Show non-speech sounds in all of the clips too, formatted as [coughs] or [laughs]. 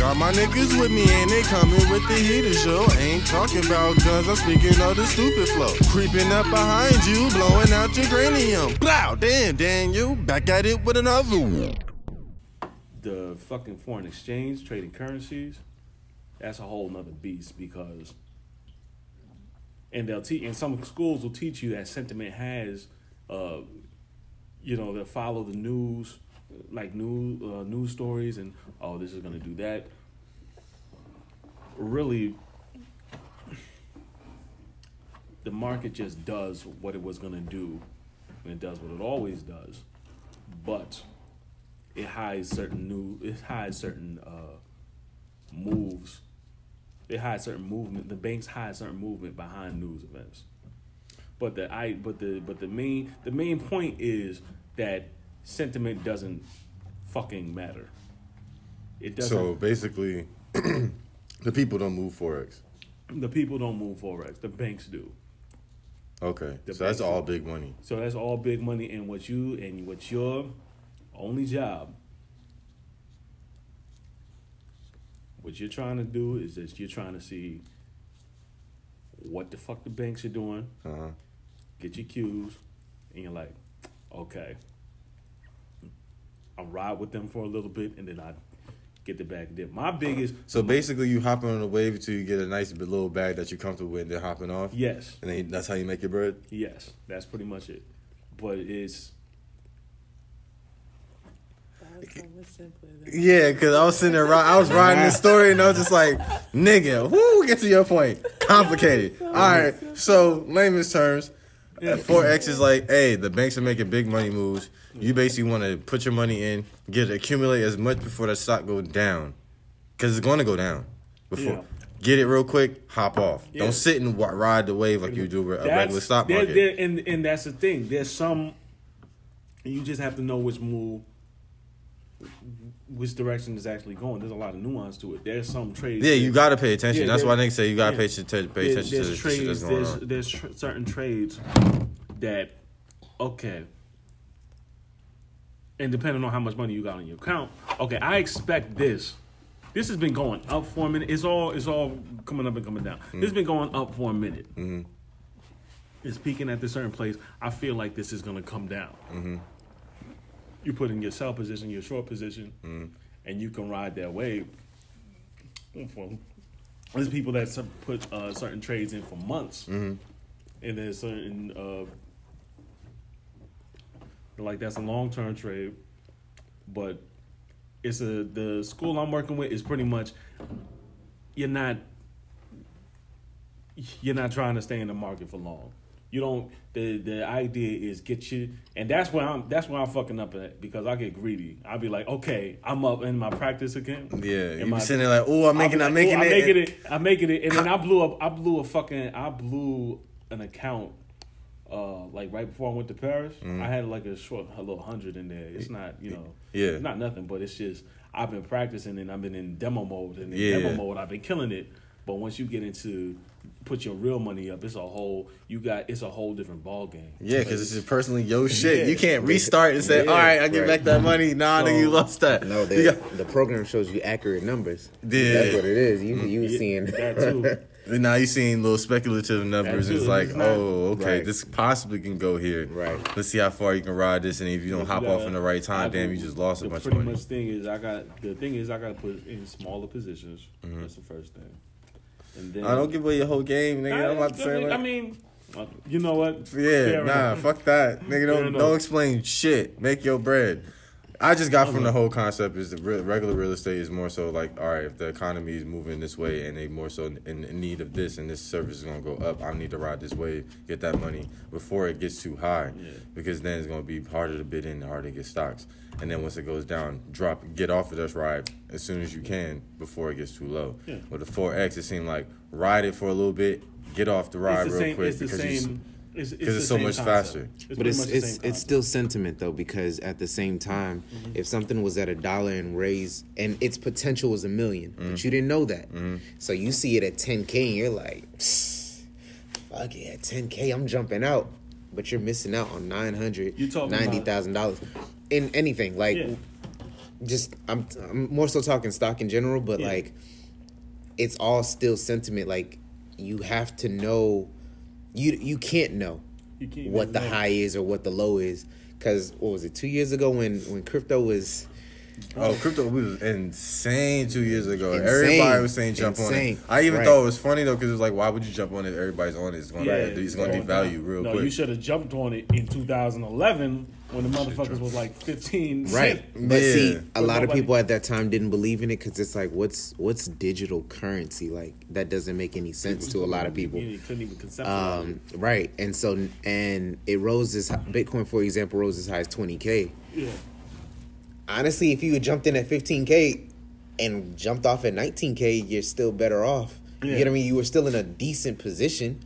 Got my niggas with me and they coming with the heater show. Ain't talking about guns, I'm speaking of the stupid flow. Creeping up behind you, blowing out your cranium. Blow, damn, Daniel, back at it with another one. the fucking foreign exchange, trading currencies, that's a whole nother beast because and they'll teach and some schools will teach you that sentiment has uh you know, they'll follow the news like new uh, news stories and oh this is gonna do that. Really the market just does what it was gonna do and it does what it always does. But it hides certain new it hides certain uh moves it hides certain movement the banks hide certain movement behind news events but the i but the but the main the main point is that sentiment doesn't fucking matter it doesn't So basically, [clears throat] the people don't move forex. the people don't move forex the banks do Okay, The so that's all big money. so that's all big money and what you and what your only job what you're trying to do is that you're trying to see what the fuck the banks are doing Uh huh. get your cues and you're like okay i ride with them for a little bit and then i get the bag dip my biggest So basically, you hopping on a wave until you get a nice little bag that you're comfortable with, and then hopping off. yes And then that's how you make your bread. yes that's pretty much it but it's so much simpler than Yeah, because I was sitting there, I was writing this story, and I was just like, nigga, whoo, get to your point. Complicated. [laughs] All right, so layman's terms, uh, Forex is like, hey, the banks are making big money moves. You basically want to put your money in, get accumulate as much before the stock goes down, because it's going to go down. Before, Yeah. get it real quick, hop off. Yeah. Don't sit and ride the wave like you do a That's- regular stock there- market. there- and and that's the thing. There's some. You just have to know which move, which direction is actually going. There's a lot of nuance to it. There's some trades. Yeah, you gotta pay attention. Yeah, That's why niggas say you gotta yeah. pay, pay attention to there's the shit that's trades. going There's on. there's tr- certain trades that okay. And depending on how much money you got on your account, okay, I expect this. This has been going up for a minute. It's all it's all coming up and coming down. Mm. This has been going up for a minute. Mm-hmm. It's peaking at this certain place. I feel like this is gonna come down. Mm-hmm. You put in your sell position, your short position, and you can ride that wave. There's people that put uh, certain trades in for months, and there's certain uh, like that's a long term trade, but it's a the school I'm working with is pretty much you're not you're not trying to stay in the market for long. You don't. The the idea is get you, and that's where I'm. That's where I'm fucking up at because I get greedy. I'll be like, okay, I'm up in my practice again. Yeah, you my- be sitting there like, oh, I'm making, like, I'm making it. I'm making it. I'm making it, and then I blew up. I blew a fucking. I blew an account. Uh, like right before I went to Paris, I had like a short, a little hundred in there. It's not, you know, Mm-hmm. Yeah. it's not nothing, but it's just I've been practicing and I've been in demo mode, and in Yeah. demo mode I've been killing it. But once you get into put your real money up, it's a whole you got it's a whole different ball game. Yeah, because it's just personally your shit. Yeah. You can't restart and say, Yeah. all right, I give Right. back that money. Nah, nigga, you lost that. No, You they, got- the program shows you accurate numbers. Yeah. That's what it is. You you Yeah, seeing that too. [laughs] now you're seeing little speculative numbers. That It's like, it's oh, okay, Right. this possibly can go here. Right. Let's see how far you can ride this, and if you don't hop off in the right I time, damn, do- you just lost a the bunch of pretty money. much thing is I got the thing is I got to put in smaller positions. Mm-hmm. That's the first thing. And then I don't give away your whole game, nigga. I'm about to say, I mean, you know what? Yeah, Fair nah, enough. fuck that, nigga. Don't don't explain shit. Make your bread. I just got from the whole concept is the re- regular real estate is more so like, all right, if the economy is moving this way and they more so in, in need of this and this service is gonna go up, I need to ride this wave, get that money before it gets too high, Yeah. because then it's gonna be harder to bid in, harder to get stocks, and then once it goes down, drop, get off of this ride as soon as you can before it gets too low. Yeah. With the forex, it seemed like ride it for a little bit, get off the ride the real same. quick It's the because you. It's, it's, 'cause the it's so much concept. faster. But it's much it's it's still sentiment though because at the same time, mm-hmm. if something was at a dollar and raised and its potential was a 1000000 but mm-hmm. you didn't know that, mm-hmm. so you see it at 10k and you're like, "Psst, fuck it, at 10k I'm jumping out, but you're missing out on nine hundred You talking ninety thousand dollars in anything like. Yeah. just I'm, I'm more so talking stock in general, but Yeah. like it's all still sentiment. Like you have to know, you you can't know You can't what the know. high is or what the low is. Cause what was it two years ago when when crypto was Oh, crypto was insane two years ago. Insane. Everybody was saying jump on it. I even Right. thought it was funny though because it was like, why would you jump on it? Everybody's on it. It's going to Yeah, it's going to devalue down. real no, quick. you should have jumped on it in 2011 when the motherfuckers was like 15. right. [laughs] But Yeah. see, a But lot of people at that time didn't believe in it because it's like, what's what's digital currency? Like that doesn't make any sense to a lot of people. You couldn't even conceptualize Um, right, and so and it rose as Bitcoin, for example, rose as high as twenty k. Yeah. Honestly, if you had jumped in at fifteen k and jumped off at nineteen k, you're still better off. You Yeah. get what I mean? You were still in a decent position,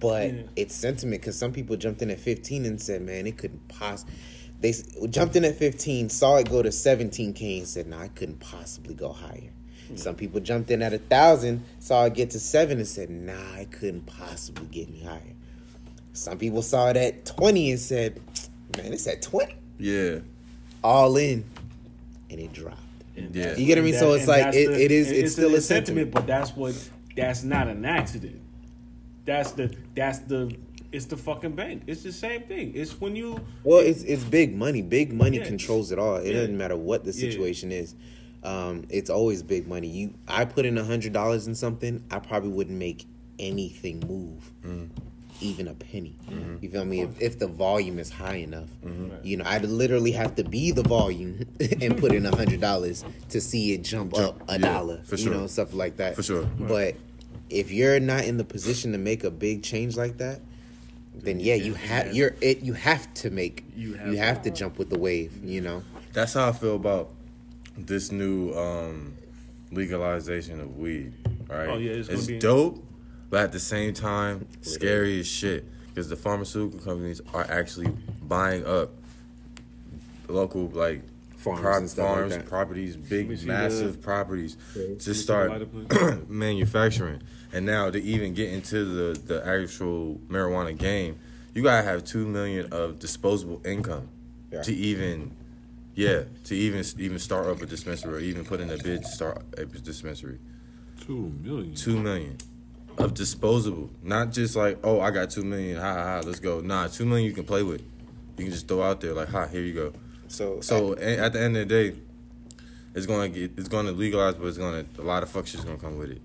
but Yeah. it's sentiment because some people jumped in at fifteen and said, "Man, it couldn't possibly." They jumped in at fifteen, saw it go to seventeen k, and said, "No, I couldn't possibly go higher." Hmm. Some people jumped in at a thousand, saw it get to seven, and said, "Nah, I couldn't possibly get any higher." Some people saw it at twenty and said, "Man, it's at twenty, yeah, all in," and it dropped. And Yeah. You get what I mean? and So it's like, it- the- it is- and it's still a sentiment. but that's what that's not an accident. That's the that's the it's the fucking bank. It's the same thing. It's when you Well, it's it's big money. Big money Yeah. controls it all. It Yeah. doesn't matter what the Yeah. situation is. Um, it's always big money. You, I put in a hundred dollars in something, I probably wouldn't make anything move, even a penny. You feel me? If, if the volume is high enough, you know, I'd literally have to be the volume [laughs] and put in a hundred dollars to see it jump, Jump, up a yeah, dollar. for You know, stuff like that. For sure. But if you're not in the position to make a big change like that, then yeah, you have you're it. You have to make You you have have, to. to jump with the wave. You know, that's how I feel about this new um, legalization of weed. Right? Oh, yeah, it's gonna be- dope, but at the same time, scary as shit because the pharmaceutical companies are actually buying up local like Farms prop- and stuff like properties, big, massive uh, the- properties me to start the lighter, [clears throat] please. manufacturing. And now to even get into the the actual marijuana game, you gotta have two million of disposable income Yeah. to even, yeah, to even even start up a dispensary or even put in a bid to start a dispensary. Two million. Two million of disposable, not just like oh I got two million, ha ha ha, let's go. Nah, two million you can play with. You can just throw out there like ha here you go. so So a- at the end of the day, it's gonna get it's gonna legalize, but it's gonna a lot of fuck shit's gonna come with it.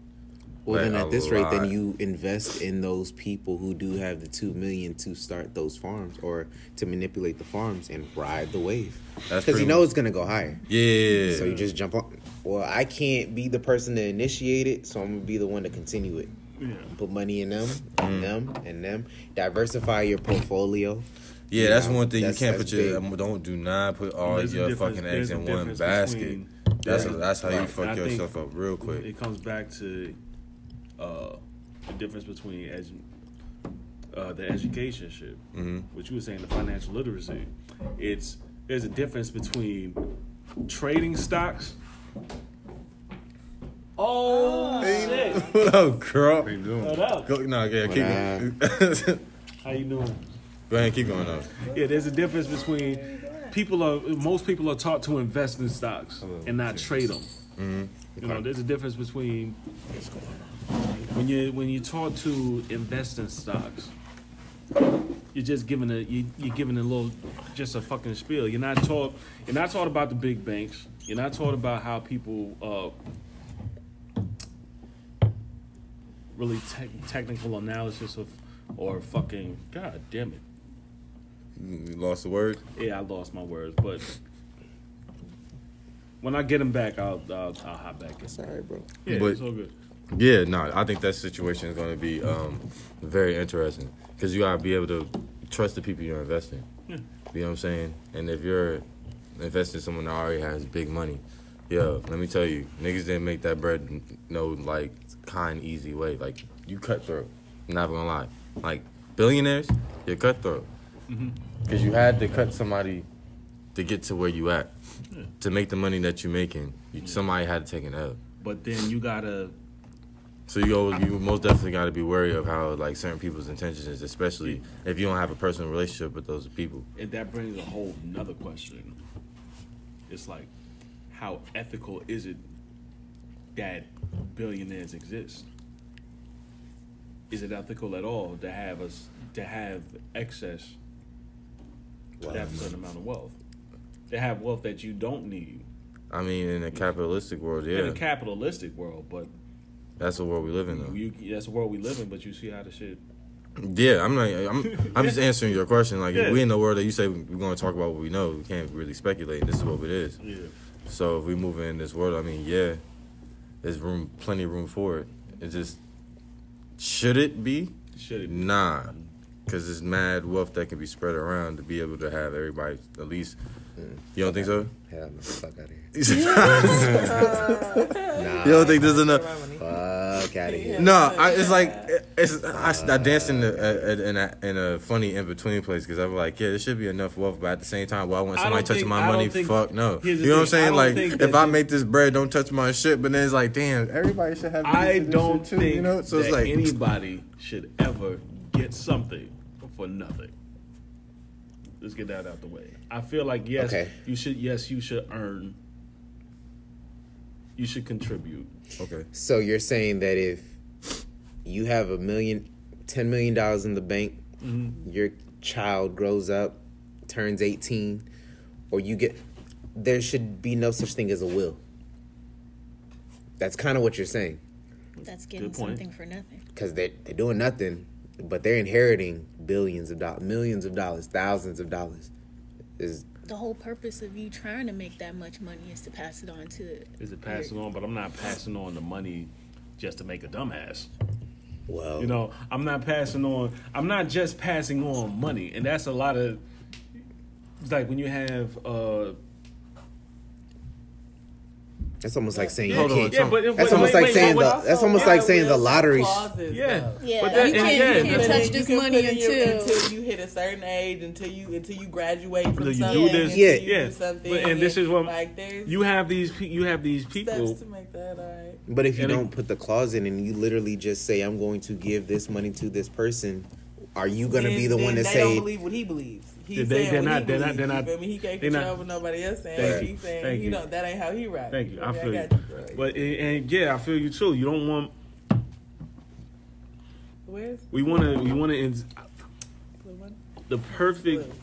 well, then at a this rate, then you invest in those people who do have the two million to start those farms or to manipulate the farms and ride the wave because you know much- it's gonna go higher. Yeah. So you just jump on. Well, I can't be the person to initiate it, so I'm gonna be the one to continue it. Yeah. Put money in them, Mm. them, and them. Diversify your portfolio. Yeah, that's Yeah, one thing that's- you can't put your big. um, don't do not put all There's your fucking eggs in one basket. between- That's Right. that's how you fuck And yourself up real quick. It comes back to uh, the difference between edu- uh, the education shit, Mhm. what you were saying, the financial literacy. It's there's a difference between trading stocks. Oh shit! what up, girl? How you doing? What up? Go, no, yeah, keep going. [laughs] How you doing? Go ahead, keep going though. Yeah, there's a difference between people are most people are taught to invest in stocks and not trade them. You know, there's a difference between when you when you're taught to invest in stocks. You're just giving a you, you're giving a little just a fucking spiel. You're not taught you're not taught about the big banks. You're not taught about how people uh, really tech technical analysis of or fucking god damn it. You lost the word. Yeah, I lost my words, but when I get them back, I'll I'll, I'll hop back in. Sorry, bro. Yeah, But- it's all good. Yeah, no, I think that situation is going to be um, very interesting because you got to be able to trust the people you're investing. Yeah. You know what I'm saying? And if you're investing in someone that already has big money, yo, let me tell you, niggas didn't make that bread no like kind, easy way. Like you cutthroat. I'm not gonna lie. Like billionaires, you're cutthroat mm-hmm. because you had to cut somebody to get to where you at. To make the money that you're making, you, somebody had to take an L. But then you gotta So you always, you most definitely got to be wary of how like certain people's intentions is, especially if you don't have a personal relationship with those people. and that brings a whole nother question. It's like, how ethical is it that billionaires exist? Is it ethical at all to have us to have excess to have a certain amount of wealth? To have wealth that you don't need I mean, in a capitalistic world, yeah. in a capitalistic world, but that's the world we live in, though. you, that's the world we live in. But you see how the shit. Yeah, I'm not. I'm. I'm just [laughs] answering your question. Like, Yeah. if we in the world that you say we're going to talk about what we know, we can't really speculate. This is what it is. Yeah. So if we move in this world, I mean, yeah, there's room, plenty of room for it. It just should it be? Shit. Nah, because it's mad wealth that can be spread around to be able to have everybody at least. You don't think so? Hell no, fuck out of here. [laughs] nah, you don't think there's enough? fuck out of here. No, I, it's like it's. I, I danced in, the, uh, in, a, in a funny in between place because I'm like, yeah, there should be enough wealth, but at the same time, why when I somebody don't touching think- my money, think- fuck no. You know what I'm saying? Like, if I make this bread, don't touch my shit. But then it's like, damn, everybody should have. I don't shit too, think you know. So that it's like, anybody should ever get something for nothing. Let's get that out the way. I feel like yes, Okay. you should. Yes, you should earn. You should contribute. okay, So you're saying that if you have a million, ten million dollars in the bank, mm-hmm. your child grows up, turns eighteen, or you get, there should be no such thing as a will. That's kind of what you're saying, That's getting something for nothing. because they they're doing nothing, but they're inheriting billions of dollars, millions of dollars, thousands of dollars. Is The whole purpose of you trying to make that much money is to pass it on to Is it passing on? But I'm not passing on the money just to make a dumbass. well, You know, I'm not passing on. I'm not just passing on money, and that's a lot of. It's like when you have. uh that's almost like saying Hold you on, can't. Yeah, but That's but- almost wait, like wait, saying the- that's almost like saying the lottery sh- Yeah. Yeah, but that, you can't- yeah, you can't that's- touch you this can money put your- until- until you hit a certain age, until you until you graduate from Until you do something, this. until Yeah. you Yeah. do something. But- and this is what- like you have these. You have these people. steps to make that alright. But if you And don't put the clause in and you literally just say, I'm going to give this money to this person, are you going to be the then one to they say, don't believe what he believes. He's They- they- saying they're not- he they're not- they're you not- feel me? He can't control not- what nobody else saying. Thank He's you. saying, Thank you you. know, that ain't how he right. Thank you. I Okay, feel you. got bro. But and, and yeah, I feel you too. You don't want. Where's We want to. We want to. the? The perfect.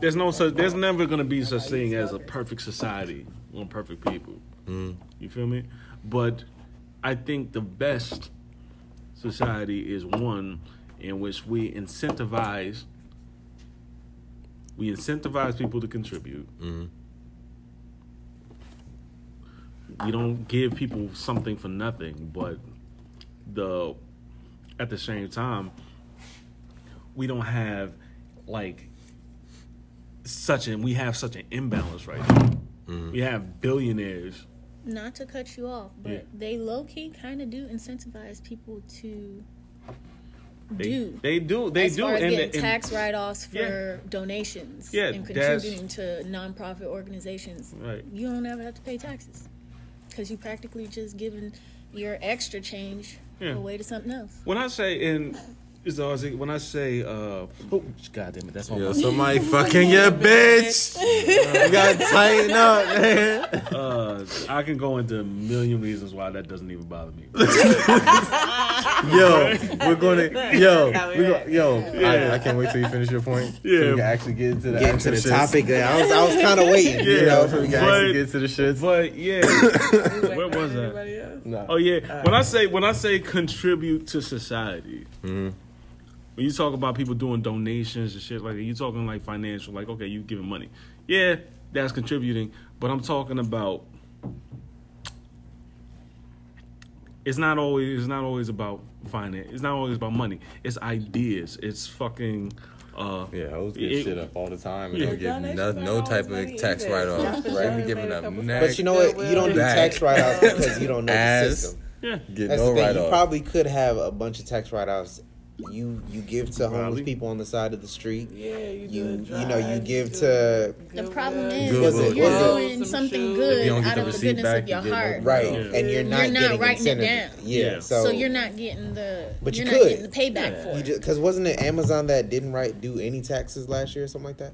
There's no such. There's oh. never gonna be such thing as a perfect society on perfect people. Mm-hmm. You feel me? But I think the best society is one in which we incentivize. We incentivize people to contribute. Mm-hmm. We don't give people something for nothing, but the at the same time, we don't have like such an we have such an imbalance right now. Mm-hmm. We have billionaires. not to cut you off, but Yeah. they low key kind of do incentivize people to They do. They do. They as do. far as and- getting and- tax write offs for Yeah. donations Yeah, and contributing to nonprofit organizations. Right. You don't ever have to pay taxes because you practically just giving your extra change Yeah. away to something else. When I say in is always when I say uh oh god damn it that's all yo, my somebody [laughs] fucking your [laughs] bitch. you gotta tighten up, [laughs] man. uh I can go into a million reasons why that doesn't even bother me. Yo, [laughs] we're gonna, yo, [laughs] we we go, at? yo. I, I can't wait till you finish your point. so Yeah. we can actually get into the get into the actual topic? I was, I was kind of [laughs] waiting, you Yeah. know? so we can But- actually get to the shits. but yeah. Where was that? everybody else? Nah. Oh yeah. When I say when I say contribute to society, mm-hmm. when you talk about people doing donations and shit like that, you talking like financial, like okay, you giving money. Yeah, that's contributing. But I'm talking about. It's not always. It's not always about finance. It's not always about money. It's ideas. It's fucking. Uh, Yeah, I was It- getting shit up all the time and Yeah. don't give no, no type of tax write off. Right? sure. Giving up couple. But you know what? You don't do tax write offs because you don't know the [laughs] system. yeah. get That's no the thing. You probably could have a bunch of tax write offs. You you give to homeless Probably. people on the side of the street. Yeah, you, You you know you give to The problem is Good Was it- you're was it- doing Some something shoes. If good you don't get out the of the receipt goodness back, of your you get no- heart. right, Yeah. and you're not You're not getting writing it incentive. down. Yeah, Yeah. so, So, you're not getting the But you you're not could. getting the payback Yeah. for it. because wasn't it Amazon that didn't write do any taxes last year or something like that?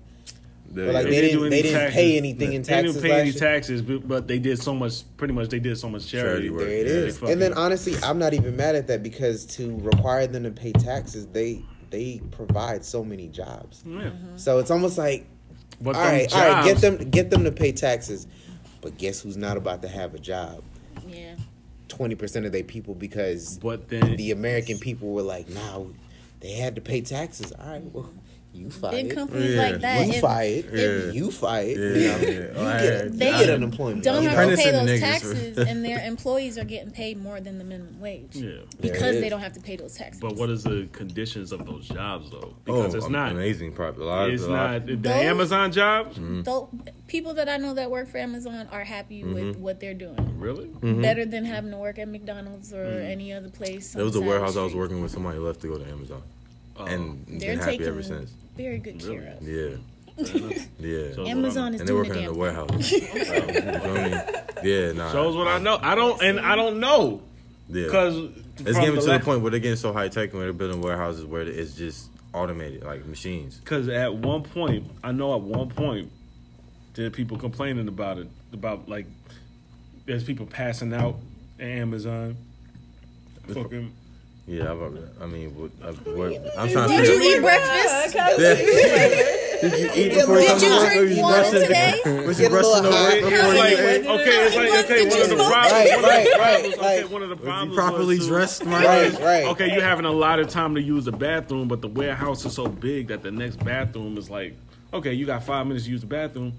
There But like you they go. didn't, they didn't pay anything in taxes. They didn't pay any year. taxes, but, but they did so much. Pretty much, they did so much charity. Charity work. There it Yeah, is. And then fucking- honestly, I'm not even mad at that because to require them to pay taxes, they they provide so many jobs. Yeah. Mm-hmm. So it's almost like, But all them right, all right, get them get them to pay taxes, but guess who's not about to have a job? Yeah. Twenty percent of their people because But then the American people were like, nah, they had to pay taxes. All right, well, you Big fired. companies Yeah. like that. You if- fired. Yeah. You fired. Yeah, [laughs] you yeah. you Oh, get, heard you get unemployment. Don't have to pay those taxes, and their employees are getting paid more than the minimum wage yeah. Because they don't have to pay those taxes. But what is the conditions of those jobs though? Oh, Because it's not. amazing. Probably a lot. It's a lot. not the Those- Amazon jobs. Mm-hmm. Though people that I know that work for Amazon are happy Mm-hmm. with what they're doing. Really? Better than having to work at McDonald's or Mm. any other place. There on was a warehouse the I was working with. Somebody left to go to Amazon, Oh. and um, They're been happy taking ever since. very good Really? care of. Yeah, yeah. So- Amazon is and they're doing working the in damn the warehouse. [laughs] you feel me? Yeah, nah. Shows what I know. I don't, and I don't know Yeah. because It's getting to the point where they're getting so high tech and they're building warehouses where it's just automated, like machines. Because at one point, I know at one point, there are people complaining about it. About like, there's people passing out at Amazon. Fucking, Yeah, I've, I mean, what, I, what, I'm trying to Did you eat breakfast? [laughs] Did you eat before you Did come to you work? drink Or you water today? [laughs] Was you brushing the high. way it's before like, you okay, it's like, okay, Did one you of the problems, Right, one of the right, right, okay, one of the problems you properly was, too, dressed, my Right, guy? right. Okay, you're having a lot of time to use the bathroom, but the warehouse is so big that the next bathroom is like, okay, you got five minutes to use the bathroom.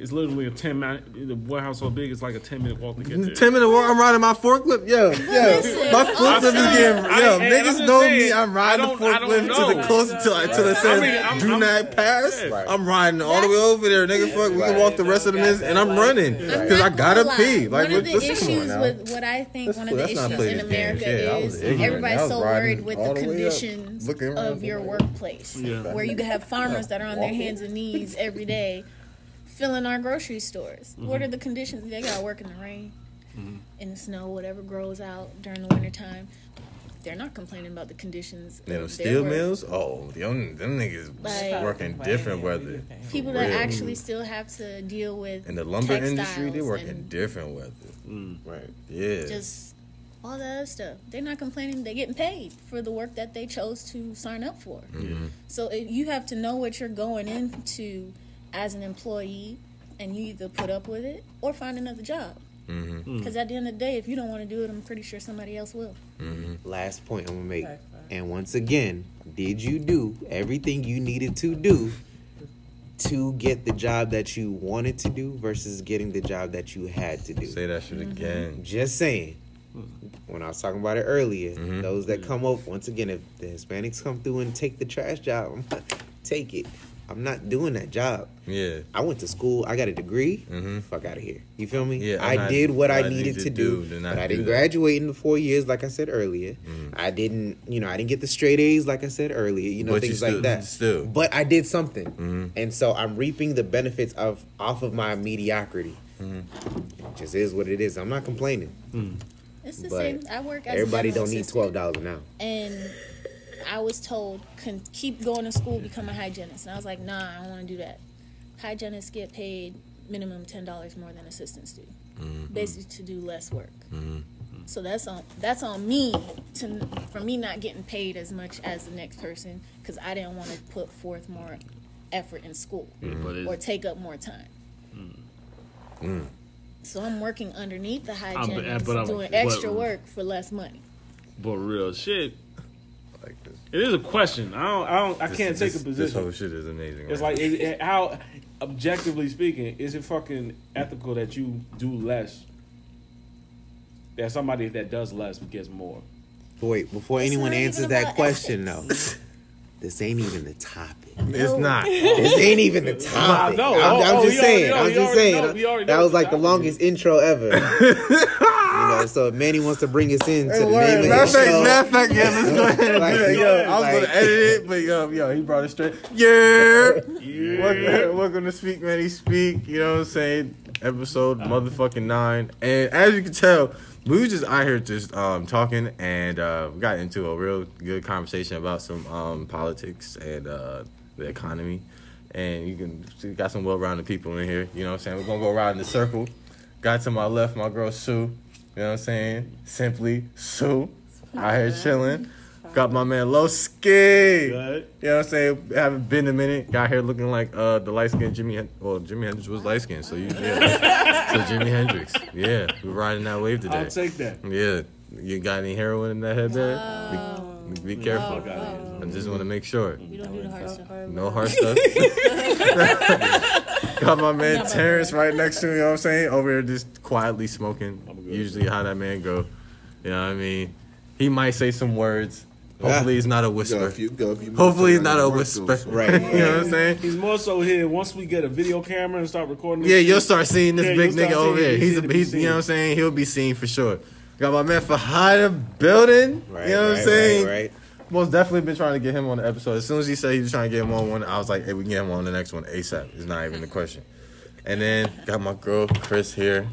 It's literally a ten minute. The warehouse so big, it's like a ten minute walk to get there. Ten minute walk. I'm riding my forklift. Yo, yo, Listen, my forklift is getting. I- Yo, niggas know saying, me. I'm riding the I don't- I don't forklift to the know. close until until it says mean, I'm- "Do I'm- not pass." Right. I'm riding all the way over there, nigga. Fuck, we can walk the rest of the minutes, and I'm running I'm because I gotta gonna pee. lie. Like, one of what, the listen, come on issues with what I think one of the issues in America game. Shit, I was is everybody's so worried with the the way up, conditions of your workplace, where you can have farmers that are on their hands and knees every day, filling our grocery stores. Mm-hmm. What are the conditions? They gotta work in the rain, in the snow, whatever grows out during the wintertime. They're not complaining about the conditions. Them of their steel work. mills? Oh, them, them niggas Like- working different weather. People that real. actually still have to deal with In the lumber industry, they textiles working different weather. Right. Yeah. just all the other stuff. They're not complaining. They're getting paid for the work that they chose to sign up for. Mm-hmm. So if you have to know what you're going into as an employee, and you either put up with it or find another job. Mm-hmm. Because at the end of the day, if you don't want to do it, I'm pretty sure somebody else will. Last point I'm gonna make. And once again, did you do everything you needed to do to get the job that you wanted to do versus getting the job that you had to do? Say that shit Mm-hmm. again. Just saying. When I was talking about it earlier, Mm-hmm. those that come up once again, if the Hispanics come through and take the trash job, [laughs] take it. I'm not doing that job. Yeah. I went to school. I got a degree. Mhm. Fuck out of here. You feel me? Yeah, I'm I not- did what I I needed need to to do, do but I didn't that. graduate in the four years, like I said earlier. Mm-hmm. I didn't, you know, I didn't get the straight A's, like I said earlier. You know, But you things still- like that. still. but I did something, Mhm. and so I'm reaping the benefits of off of my mediocrity. Mm-hmm. It just is what it is. I'm not complaining. It's the But same. I work as Everybody a don't need twelve dollars an hour. And I was told, Con- keep going to school, become a hygienist. And I was like, nah, I don't want to do that. Hygienists get paid minimum ten dollars more than assistants do, mm-hmm. basically to do less work. Mm-hmm. So that's on that's on me to for me not getting paid as much as the next person because I didn't want to put forth more effort in school mm-hmm. But it's, or take up more time. Mm. So I'm working underneath the but- eh, hygienist, but I'm- doing but- extra work for less money. but real shit. Like this. It is a question. I don't. I don't. I This- can't this, take a position. This whole shit is amazing. It's right? like it, it- how, objectively speaking, is it fucking ethical that you do less? That somebody that does less gets more. Wait, before It's anyone answers that about question, ethics. though, [laughs] this ain't even the topic. it's not. [laughs] This ain't even the topic. know. I'm, Oh, I'm oh, just we already saying. know, I'm just saying. know, that was like the the longest intro ever. [laughs] you know, so Manny wants to bring us into the name of Matter the of fact, show, matter of fact, yeah, let's go ahead and Like, do that. Yo, I was like- gonna edit it, but yo, yo, he brought it straight. Yeah, welcome, welcome to Speak Manny Speak. You know what I'm saying? Episode motherfucking nine, and as you can tell, we were just out here just um, talking, and uh, we got into a real good conversation about some um, politics and uh, the economy. and you can you got some well-rounded people in here. You know what I'm saying? We're gonna go around in the circle. Got to my left, my girl Sue. You know what I'm saying? Simply Sue. Out here chilling. Got my man Loski. Good. You know what I'm saying? Haven't been a minute. Got here looking like uh the light skinned Jimi. Hen- well, Jimi Hendrix was light skinned, so you yeah. [laughs] so Jimi Hendrix. Yeah, we're riding that wave today. I'll take that. Yeah. You got any heroin in that headband? Be, be careful. Fuck outta here. I just want to make sure. We don't do the hard stuff. No hard stuff. [laughs] [laughs] got my man Terrence right next to me, you know what I'm saying? Over here just quietly smoking. Usually how that man go. You know what I mean? He might say some words. Hopefully he's not a Go whisper. if you go if you Hopefully he's not a work whisper. those- Right, [laughs] you know what I'm saying? He's more so here once we get a video camera and start recording. Yeah, shit, you'll start seeing this Yeah, big nigga over here. He's, He's a, he's you know what I'm saying? He'll be seen for sure. Got my man Fahad building. Right, you know what right, I'm saying? Right, right. Most definitely been trying to get him on the episode. As soon as he said he was trying to get him on one, I was like, hey, we can get him on the next one ASAP. It's not even a question. And then got my girl Chris here,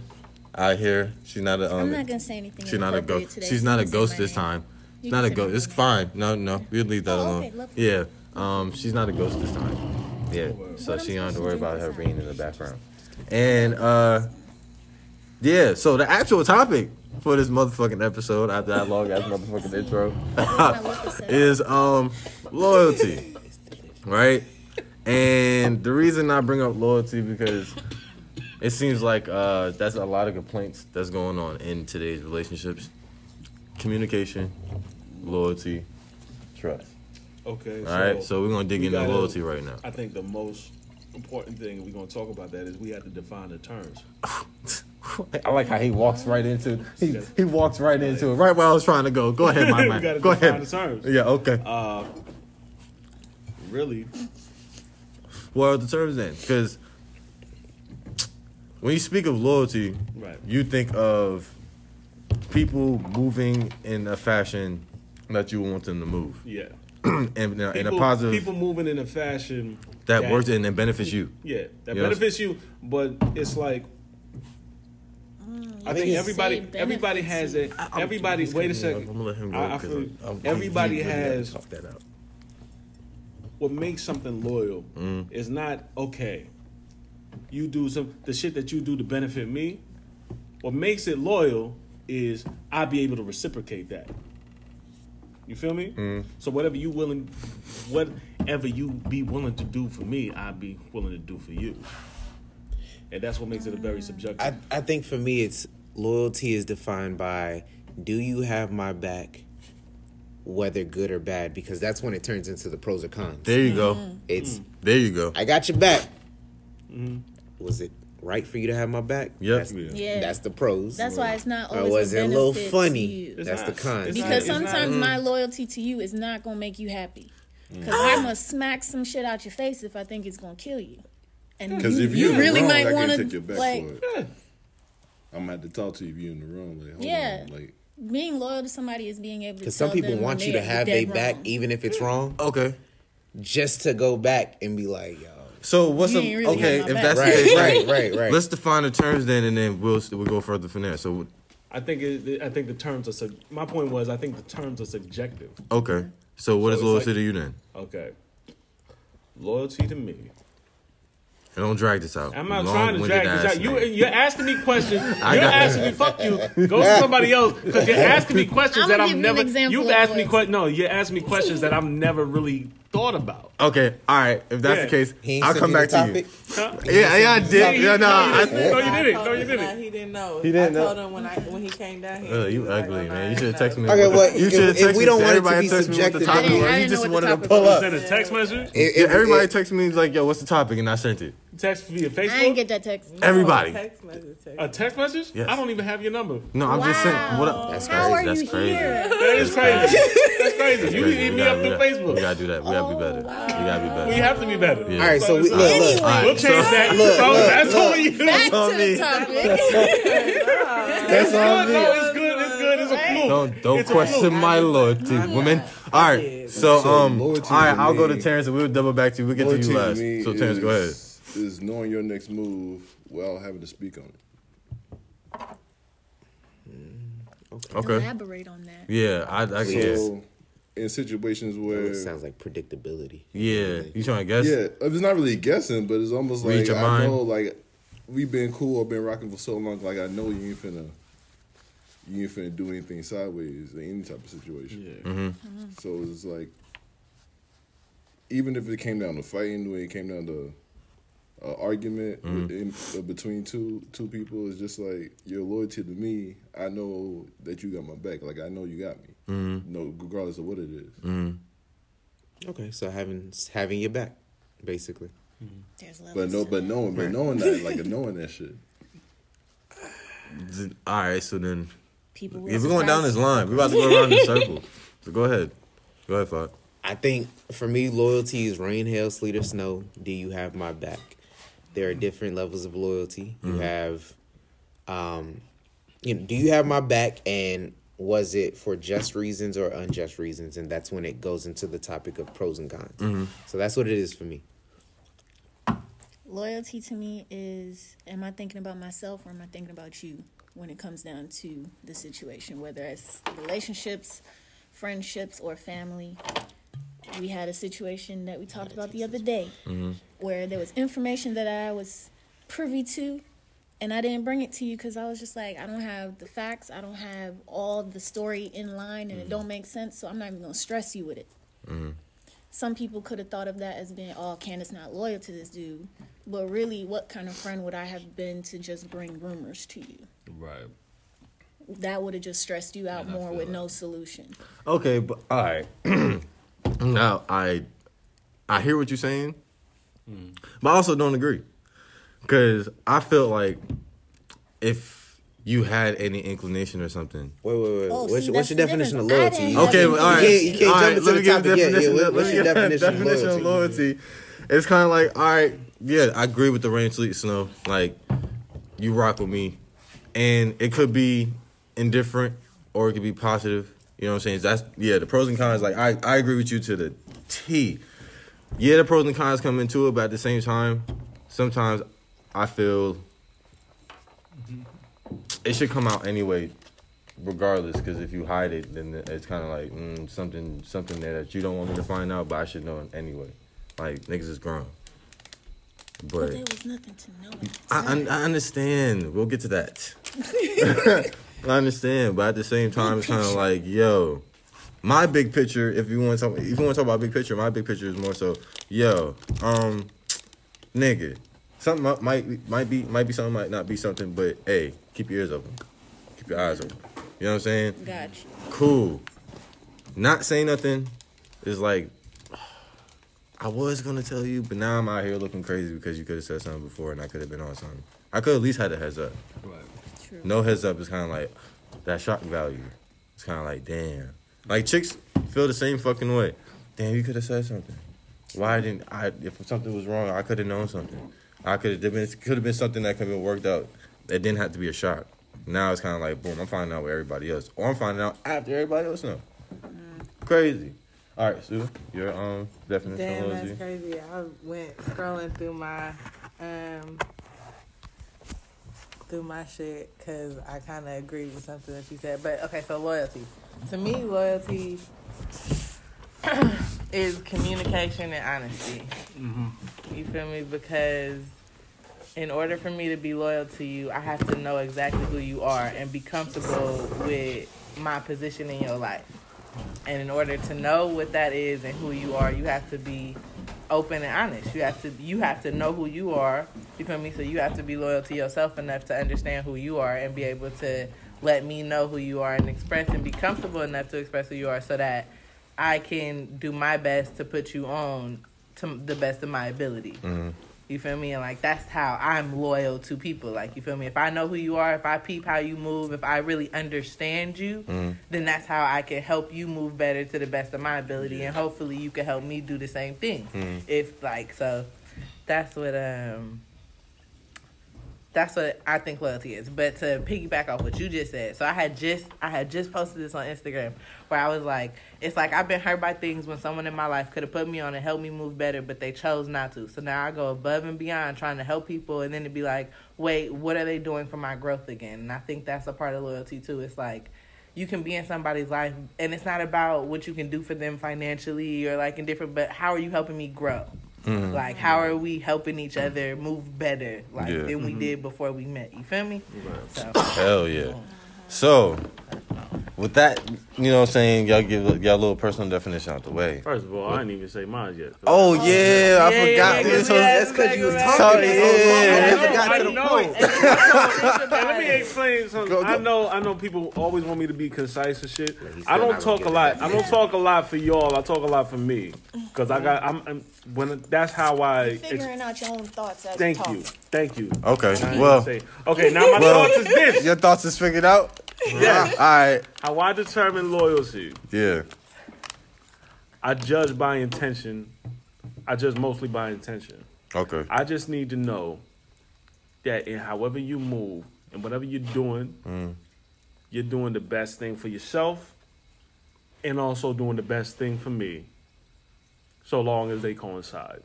out here. She's not a um, I'm not gonna say anything. she's not a ghost. today, She's not a ghost this time. She's not a ghost. It's fine. No, no, we'll leave that Oh, alone. okay, yeah. Um, she's not a ghost this time. Yeah. So she don't have to worry about her being in the background. And uh yeah, so the actual topic for this motherfucking episode after that long ass motherfucking intro [laughs] is um loyalty. Right? And the reason I bring up loyalty because it seems like uh that's a lot of complaints that's going on in today's relationships. Communication, loyalty, trust. Okay. All right, so we're gonna dig we into gotta- loyalty right now. I think the most important thing we're gonna talk about that is we have to define the terms. [laughs] [laughs] I like how he walks right into he, he walks right into it right where I was trying to go. Go ahead, my [laughs] man. Go ahead. Yeah, okay. Uh, really, What are the terms then? Because when you speak of loyalty, right? you think of people moving in a fashion that you want them to move, Yeah. [clears throat] and in a, in a positive People moving in a fashion that works and then benefits you. Yeah, that You benefits you, but it's like I think everybody everybody has it. Everybody, wait a second. I'm gonna let him go. I- I feel- I'm- I'm- everybody he really gotta has- talk that out. What makes something loyal Mm. is not okay. You do some the shit that you do to benefit me. What makes it loyal is I be able to reciprocate that. You feel me? Mm. So whatever you willing, whatever you be willing to do for me, I be willing to do for you. And that's what makes it a very subjective. I, I think for me, it's loyalty is defined by do you have my back, whether good or bad, because that's when it turns into the pros or cons. There you go. Mm-hmm. It's mm-hmm. There you go. I got your back. Mm-hmm. Was it right for you to have my back? Yep. That's, Yeah. that's the pros. That's why it's not always. Or always was a it a little funny? to you. It's That's not. the cons. It's not- Because it's not- sometimes my mm-hmm. loyalty to you is not gonna make you happy. Mm. Because I'm gonna smack some shit out your face if I think it's gonna kill you. And Because if you you're in the really wrong, might want can't take your to back like for it. I'm gonna have to talk to you if you're in the wrong. Like, hold Yeah. on, like being loyal to somebody is being able to. Because some people them want you to have dead their back, even if it's wrong, Okay. just to go back and be like, yo. So what's You a, really okay? If my that's back. the Right, right, right, right. Let's define the terms then, and then we'll we'll go further from there. So I think it, I think the terms are. sub- My point was, I think the terms are subjective. okay. So what So is loyalty like- to you then? Okay. Loyalty to me. And don't drag this out. I'm not Long trying to drag this out. You, you're asking me questions. [laughs] You're got- asking me, fuck you. Go to somebody else because you're asking me questions I'ma that I've you an never. example You've asked me loyalty. questions. No, you're asking me questions that I've never really thought about. Okay, all right. If that's Yeah. the case, He I'll come back to you. Huh? Yeah, yeah, I did. Yeah, no, no, I, you didn't. No, you didn't. No, you didn't. He didn't know. He didn't I know. told him when I when he came down here. Uh, you was like, ugly, oh, no, I man. You should have texted me. Okay, well, you if- should have if texted we me. don't want it to Everybody be texted me what subjective, topic I didn't- was. I You just wanted to pull was. up. Send a text message. Yeah, everybody if- texted me like, "Yo, what's the topic?" and I sent it. Text via Facebook. I didn't get that text. Everybody. Text message, text. a text message. Yes. I don't even have your number. No, I'm just saying. What? Wow. up? That's How crazy. are That's you crazy. here? That is crazy. That's crazy. You Crazy. hit We me up through gotta- Facebook. We gotta do that. We gotta be better. We gotta be better. We have to be better. Yeah. All right, so we, look, look. Anyway. All right, We'll change so- that. Look, so look, that's look. on you. Back on to me. the topic. That's on No, me. it's good. It's good. It's a fluke. Don't don't question my loyalty, women. All right, so So um, all loyalty right, to I'll go to Terrence and we'll double back to you. We'll get to you last. So Terrence, go ahead. Is- Is knowing your next move without having to speak on it. Okay. Elaborate on that. Yeah, I, I yeah. So in situations where It sounds like predictability. Yeah, you trying to guess? yeah, it's not really guessing, but it's almost Read like your I mind. know like we've been cool or been rocking for so long. Like I know you ain't finna you ain't finna do anything sideways in any type of situation. Yeah. Mm-hmm. So it's like, even if it came down to fighting, when it came down to uh, argument Mm-hmm. within, uh, between two two people, is just like your loyalty to me. I know that you got my back. Like I know you got me. Mm-hmm. No, regardless of what it is. Okay, so having having your back, basically. There's levels But no, but that. knowing, but knowing that, like [laughs] knowing that shit. All right, so then people. if we're going down this line, we're about to go around in [laughs] circle. So go ahead, go ahead, Fuck. I think for me, loyalty is rain, hail, sleet, or snow. Do you have my back? There are mm. different levels of loyalty. You mm. have, um, you know, do you have my back? And was it for just reasons or unjust reasons? And that's when it goes into the topic of pros and cons. Mm-hmm. So that's what it is for me. Loyalty to me is am I thinking about myself or am I thinking about you when it comes down to the situation, whether it's relationships, friendships, or family. We had a situation that we talked about the other day mm-hmm. where there was information that I was privy to and I didn't bring it to you because I was just like, I don't have the facts, I don't have all the story in line, and it don't mm-hmm. make sense, so I'm not even gonna stress you with it. Mm-hmm. Some people could have thought of that as being, oh, Candace not loyal to this dude, but really, what kind of friend would I have been to just bring rumors to you? Right. That would have just stressed you out And more with that. no solution. Okay, but all right. [clears throat] Mm. now I I hear what you're saying, mm. but I also don't agree because I felt like if you had any inclination or something. Wait, wait, wait. Oh, what's, see, what's your the definition of loyalty? didn't You have Okay, can't- well, all right. You can't, you can't all jump right, into let the me give topic you yet. Yeah, definition. what- what's your give you a definition, definition of of loyalty? loyalty? It's kind of like, all right, yeah, I agree with the rain, sleet, snow. Like, you rock with me, and it could be indifferent or it could be positive. You know what I'm saying? That's yeah. The pros and cons. Like, I I agree with you to the T. Yeah, the pros and cons come into it, but at the same time, sometimes I feel it should come out anyway, regardless. Because if you hide it, then it's kind of like mm, something something there that you don't want me to find out, but I should know anyway. Like niggas is grown. But But there was nothing to know. I. I, I understand. We'll get to that. [laughs] [laughs] I understand, but at the same time, it's kind of like, yo, my big picture. If you want to talk, if you want to talk about big picture, my big picture is more so, yo, um, nigga, something mi- might might be might be something, might not be something, but hey, keep your ears open, keep your eyes open. You know what I'm saying? Gotcha. Cool. Not saying nothing is like [sighs] I was gonna tell you, but now I'm out here looking crazy because you could have said something before and I could have been on something. I could at least had a heads up. Right. True. No heads up is kind of like that shock value. It's kind of like damn. Like chicks feel the same fucking way. Damn, you could have said something. Why didn't I? If something was wrong, I could have known something. I could have been. It could have been something that could have been worked out. It didn't have to be a shock. Now it's kind of like boom. I'm finding out with everybody else, or I'm finding out after everybody else know. Crazy. All right, Sue, your um definition Damn, that's crazy. I went scrolling through my um through my shit because I kind of agree with something that you said. But okay, so loyalty. To me, loyalty [clears throat] is communication and honesty. Mm-hmm. You feel me? Because in order for me to be loyal to you, I have to know exactly who you are and be comfortable with my position in your life. And in order to know what that is and who you are, you have to be open and honest. You have to you have to know who you are. You feel me? So you have to be loyal to yourself enough to understand who you are and be able to let me know who you are and express and be comfortable enough to express who you are so that I can do my best to put you on to the best of my ability. Mm-hmm. You feel me? And like that's how I'm loyal to people. Like you feel me? If I know who you are, if I peep how you move, if I really understand you, Mm-hmm. then that's how I can help you move better to the best of my ability, and hopefully you can help me do the same thing. Mm-hmm. If like so, that's what um. That's what I think loyalty is. But to piggyback off what you just said, so I had just I had just posted this on Instagram where I was like, it's like I've been hurt by things when someone in my life could have put me on and helped me move better, but they chose not to. So now I go above and beyond trying to help people, and then it'd be like, wait, what are they doing for my growth again? And I think that's a part of loyalty too. It's like you can be in somebody's life, and it's not about what you can do for them financially or like in different, but how are you helping me grow? Mm-hmm. Like, how are we helping each other move better, like Yeah. than we mm-hmm. did before we met? You feel me? So, Hell yeah. So, with that, you know what I'm saying? Y'all give y'all a little personal definition out the way. First of all, I didn't even say mine yet. Oh, yeah, I Yeah, forgot. yeah, we yeah, was yeah, supposed- that's 'cause you was talking talking so so long. yeah. I forgot I to the know point. it. [laughs] Let me explain something. Go, go. I know, I know people always want me to be concise and shit. he's I don't talk a lot. I don't talk a lot for y'all. I talk a lot for me because I got. I'm, I'm when that's how I. Ex- Figuring out your own thoughts as thank you talk. thank you. Okay, I well, say- okay. Now my well, thoughts is this: your thoughts is figured out? Yeah. All right. how I determine loyalty. Yeah. I judge by intention. I judge mostly by intention. Okay. I just need to know that in however you move and whatever you're doing, Mm. you're doing the best thing for yourself and also doing the best thing for me, so long as they coincide.